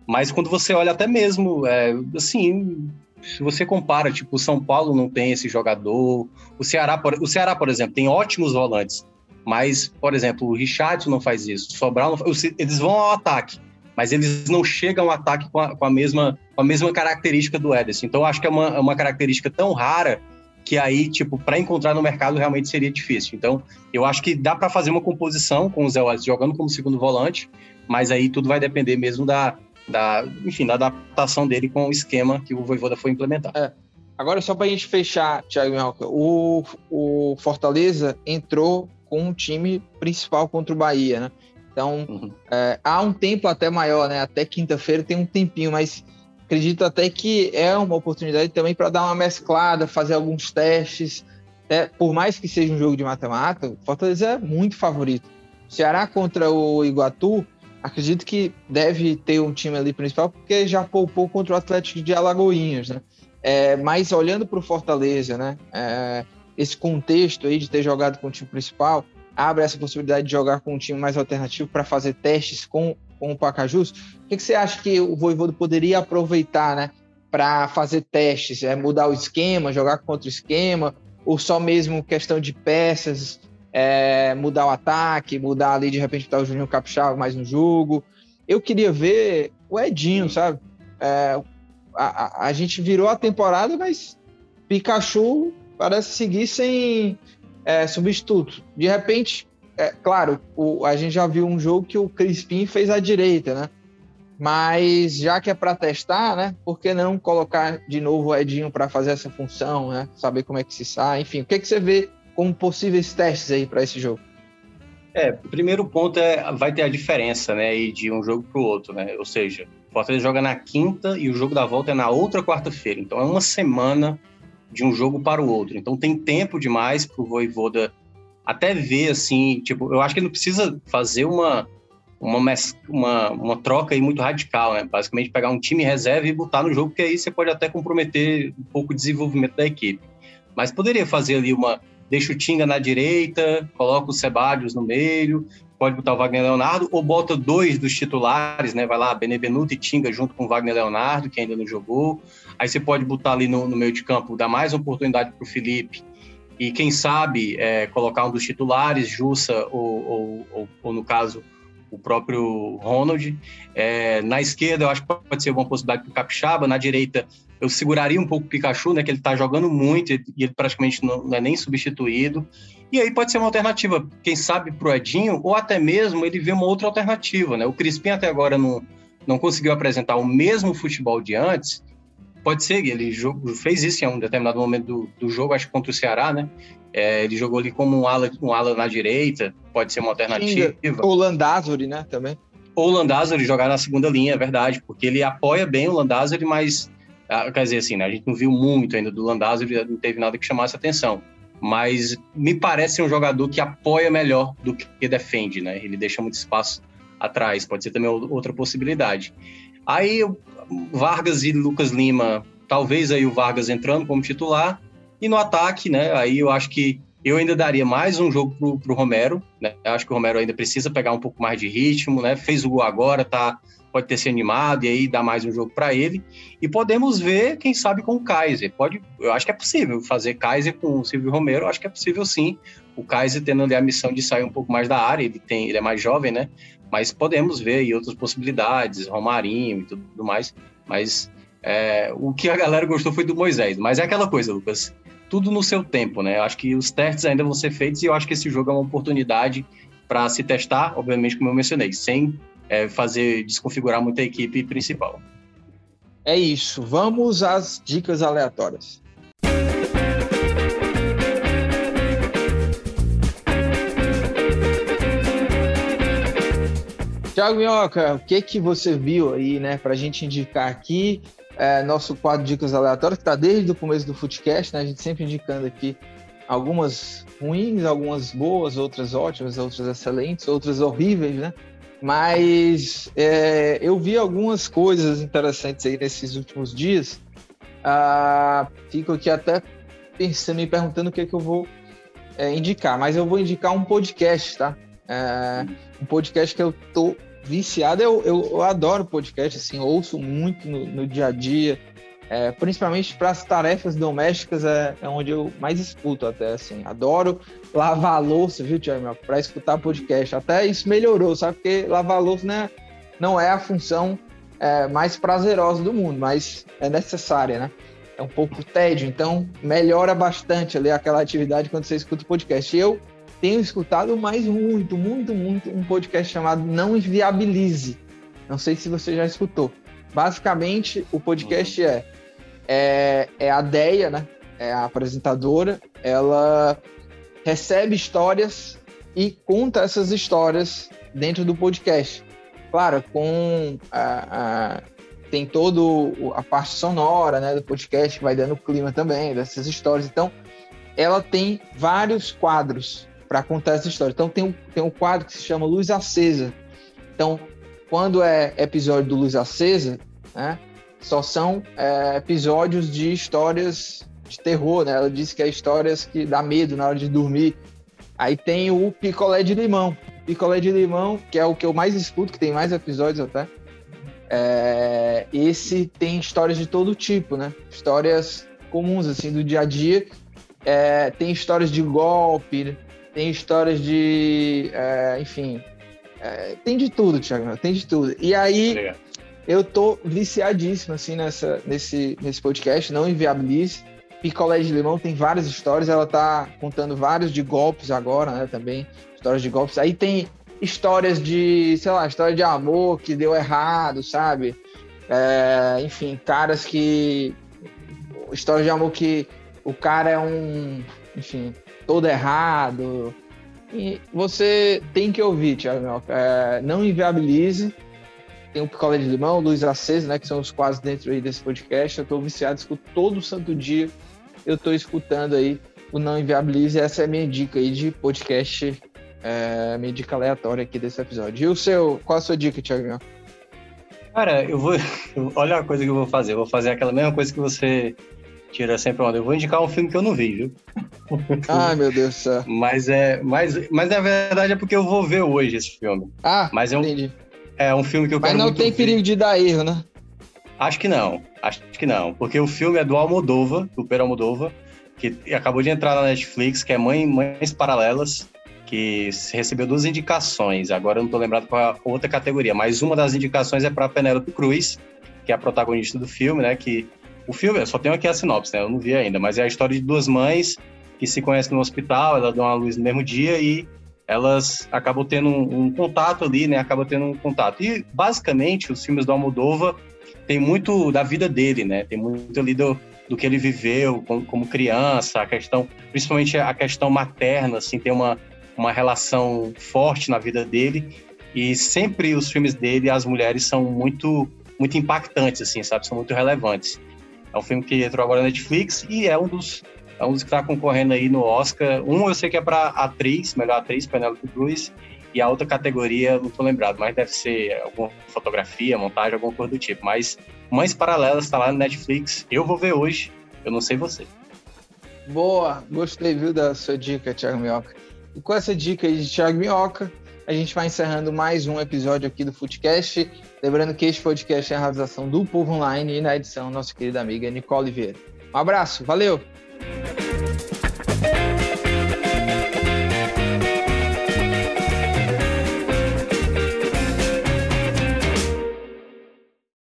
Mas quando você olha até mesmo, é, assim, se você compara, tipo, o São Paulo não tem esse jogador, o Ceará, por, o Ceará, por exemplo, tem ótimos volantes, mas, por exemplo, o Richard não faz isso, o Sobral não, eles vão ao ataque, mas eles não chegam ao ataque com a, com a mesma, com a mesma característica do Ederson. Então, acho que é uma, é uma característica tão rara que aí, tipo, para encontrar no mercado realmente seria difícil. Então, eu acho que dá para fazer uma composição com o Zé Wallace jogando como segundo volante, mas aí tudo vai depender mesmo da, da enfim, da adaptação dele com o esquema que o Voivoda foi implementar. É. Agora, só para a gente fechar, Thiago Minhoca, o, o Fortaleza entrou com um time principal contra o Bahia, né? Então, uhum. é, há um tempo até maior, né? Até quinta-feira tem um tempinho, mas acredito até que é uma oportunidade também para dar uma mesclada, fazer alguns testes. Até, por mais que seja um jogo de mata-mata, o Fortaleza é muito favorito. Ceará contra o Iguatu, acredito que deve ter um time ali principal, porque já poupou contra o Atlético de Alagoinhas, né? É, mas olhando para o Fortaleza, né? É, esse contexto aí de ter jogado com o time principal abre essa possibilidade de jogar com um time mais alternativo para fazer testes com com o Pacajus. O que, que você acha que o Voivodo poderia aproveitar, né? Para fazer testes, é mudar o esquema, jogar contra o esquema, ou só mesmo questão de peças, é, mudar o ataque, mudar ali de repente botar o Juninho Capixaba mais no jogo. Eu queria ver o Edinho, sabe? É, a, a, a, gente virou a temporada, mas Pikachu parece seguir sem é, substituto. De repente, é, claro, o, a gente já viu um jogo que o Crispim fez à direita, né? Mas já que é para testar, né? Por que não colocar de novo o Edinho para fazer essa função, né? Saber como é que se sai, enfim. O que, que você vê como possíveis testes aí para esse jogo? É, o primeiro ponto é vai ter a diferença, né, de um jogo para o outro, né? Ou seja, o Fortaleza joga na quinta e o jogo da volta é na outra quarta-feira. Então é uma semana de um jogo para o outro. Então tem tempo demais para o Voivoda até ver assim, tipo, eu acho que ele não precisa fazer uma uma, uma, uma troca aí muito radical, né? Basicamente pegar um time reserva e botar no jogo, porque aí você pode até comprometer um pouco o desenvolvimento da equipe. Mas poderia fazer ali uma deixa o Tinga na direita, coloca o Sebadios no meio, pode botar o Wagner Leonardo, ou bota dois dos titulares, né? Vai lá, Benevenuto e Tinga junto com o Wagner Leonardo, que ainda não jogou. Aí você pode botar ali no, no meio de campo, dar mais oportunidade para o Felipe. E quem sabe é, colocar um dos titulares, Jussa, ou, ou, ou, ou no caso, o próprio Ronald. É, na esquerda, eu acho que pode ser uma possibilidade para o Capixaba. Na direita, eu seguraria um pouco o Pikachu, né, que ele está jogando muito e ele praticamente não, não, é nem substituído. E aí pode ser uma alternativa, quem sabe, para o Edinho, ou até mesmo ele vê uma outra alternativa. Né? O Crispim até agora não, não conseguiu apresentar o mesmo futebol de antes. Pode ser, ele fez isso em um determinado momento do, do jogo, acho que contra o Ceará, né? É, ele jogou ali como um ala, um ala na direita, pode ser uma alternativa. O Landázuri, né, também. Ou o Landázuri jogar na segunda linha, é verdade, porque ele apoia bem o Landázuri, mas quer dizer assim, né, a gente não viu muito ainda do Landázuri, não teve nada que chamasse atenção. Mas me parece um jogador que apoia melhor do que defende, né? Ele deixa muito espaço atrás, pode ser também outra possibilidade. Aí Vargas e Lucas Lima, talvez aí o Vargas entrando como titular, e no ataque, né? Aí eu acho que eu ainda daria mais um jogo pro, pro Romero, né? Eu acho que o Romero ainda precisa pegar um pouco mais de ritmo, né? Fez o gol agora, tá pode ter se animado e aí dar mais um jogo para ele. E podemos ver, quem sabe, com o Kaiser. Pode, eu acho que é possível fazer Kaiser com o Silvio Romero, eu acho que é possível sim. O Kaiser tendo ali a missão de sair um pouco mais da área, ele tem, ele é mais jovem, né? Mas podemos ver aí outras possibilidades, Romarinho e tudo mais. Mas é, o que a galera gostou foi do Moisés. Mas é aquela coisa, Lucas. Tudo no seu tempo, né? Eu acho que os testes ainda vão ser feitos e eu acho que esse jogo é uma oportunidade para se testar, obviamente, como eu mencionei, sem é, fazer desconfigurar muito a equipe principal. É isso. Vamos às dicas aleatórias. Tiago Minhoca, o que que você viu aí, né, para a gente indicar aqui é, nosso quadro Dicas Aleatórias, que está desde o começo do Footcast, né, a gente sempre indicando aqui algumas ruins, algumas boas, outras ótimas, outras excelentes, outras horríveis, né? Mas é, eu vi algumas coisas interessantes aí nesses últimos dias. Ah, fico aqui até pensando, me perguntando o que, é que eu vou é, indicar, mas eu vou indicar um podcast, tá? É, um podcast que eu tô viciado. Eu, eu, eu adoro podcast, assim, ouço muito no, no dia a dia. É, principalmente para as tarefas domésticas é, é, onde eu mais escuto até assim. Adoro lavar louça, viu, Tiago? Para escutar podcast. Até isso melhorou, sabe? Porque lavar louça né, não é a função é, mais prazerosa do mundo, mas é necessária, né? É um pouco tédio, então melhora bastante ali aquela atividade quando você escuta o podcast. Eu tenho escutado mais muito, muito, muito um podcast chamado Não Inviabilize. Não sei se você já escutou. Basicamente, o podcast é é, é a Deia, né? É a apresentadora. Ela recebe histórias e conta essas histórias dentro do podcast. Claro, com a, a tem todo a parte sonora, né, do podcast que vai dando clima também dessas histórias. Então, ela tem vários quadros para contar essa história. Então, tem um, tem um quadro que se chama Luz Acesa. Então, quando é episódio do Luz Acesa, né, só são é, episódios de histórias de terror, né? Ela disse que é histórias que dá medo na hora de dormir. Aí tem o picolé de limão. Picolé de limão, que é o que eu mais escuto, que tem mais episódios até. É, esse tem histórias de todo tipo, né? Histórias comuns, assim, do dia a dia. É, tem histórias de golpe, tem histórias de. É, enfim. É, tem de tudo, Thiago, tem de tudo. E aí, eu tô viciadíssimo, assim, nessa, nesse, nesse podcast, não inviabilize. Picolé de Limão tem várias histórias, ela tá contando vários de golpes agora, né, também, Histórias de golpes. Aí tem histórias de, sei lá, história de amor que deu errado, sabe? É, enfim, caras que. História de amor que o cara é um. Enfim, todo errado. E você tem que ouvir, Thiago é, Não inviabilize. Tem o Picolé de Limão, Luiz Aceso, né? Que são os quase dentro aí desse podcast. Eu tô viciado, escuto todo santo dia. Eu tô escutando aí o Não Inviabilize. Essa é a minha dica aí de podcast, é, minha dica aleatória aqui desse episódio. E o seu, qual a sua dica, Thiago? Cara, eu vou. Olha a coisa que eu vou fazer. Eu vou fazer aquela mesma coisa que você tira sempre onda. Eu vou indicar um filme que eu não vi, viu? Ai, meu Deus do céu. Mas é. Mas, mas na verdade é porque eu vou ver hoje esse filme. Ah, mas é um, entendi. É um filme que eu mas quero Mas não tem ver. perigo de dar erro, né? Acho que não. Acho que não. Porque o filme é do Almodova, do Pedro Almodova, que acabou de entrar na Netflix, que é Mãe, Mães Paralelas, que recebeu duas indicações. Agora eu não tô lembrado qual a outra categoria, mas uma das indicações é para Penélope Cruz, que é a protagonista do filme, né? Que o filme, eu só tenho aqui a sinopse, né? Eu não vi ainda, mas é a história de duas mães que se conhecem no hospital, elas dão a luz no mesmo dia e elas acabam tendo um, um, contato ali, né? Acabam tendo um contato. E basicamente os filmes do Almodova tem muito da vida dele, né? Tem muito ali do, do que ele viveu como, como, criança, a questão, principalmente a questão materna, assim, tem uma, uma relação forte na vida dele. E sempre os filmes dele, as mulheres são muito muito impactantes, assim, sabe? São muito relevantes. É um filme que entrou agora na Netflix e é um dos, é um dos que está concorrendo aí no Oscar. Um eu sei que é para atriz, melhor atriz, Penelope Cruz, e a outra categoria, não estou lembrado, mas deve ser alguma fotografia, montagem, alguma coisa do tipo. Mas Mães Paralelas está lá no Netflix. Eu vou ver hoje, eu não sei você. Boa, gostei, viu, da sua dica, Thiago Minhoca. E com essa dica aí de Thiago Minhoca, a gente vai encerrando mais um episódio aqui do Footcast. Lembrando que este podcast é a realização do Povo Online e na edição nossa querida amiga Nicole Vieira. Um abraço, valeu!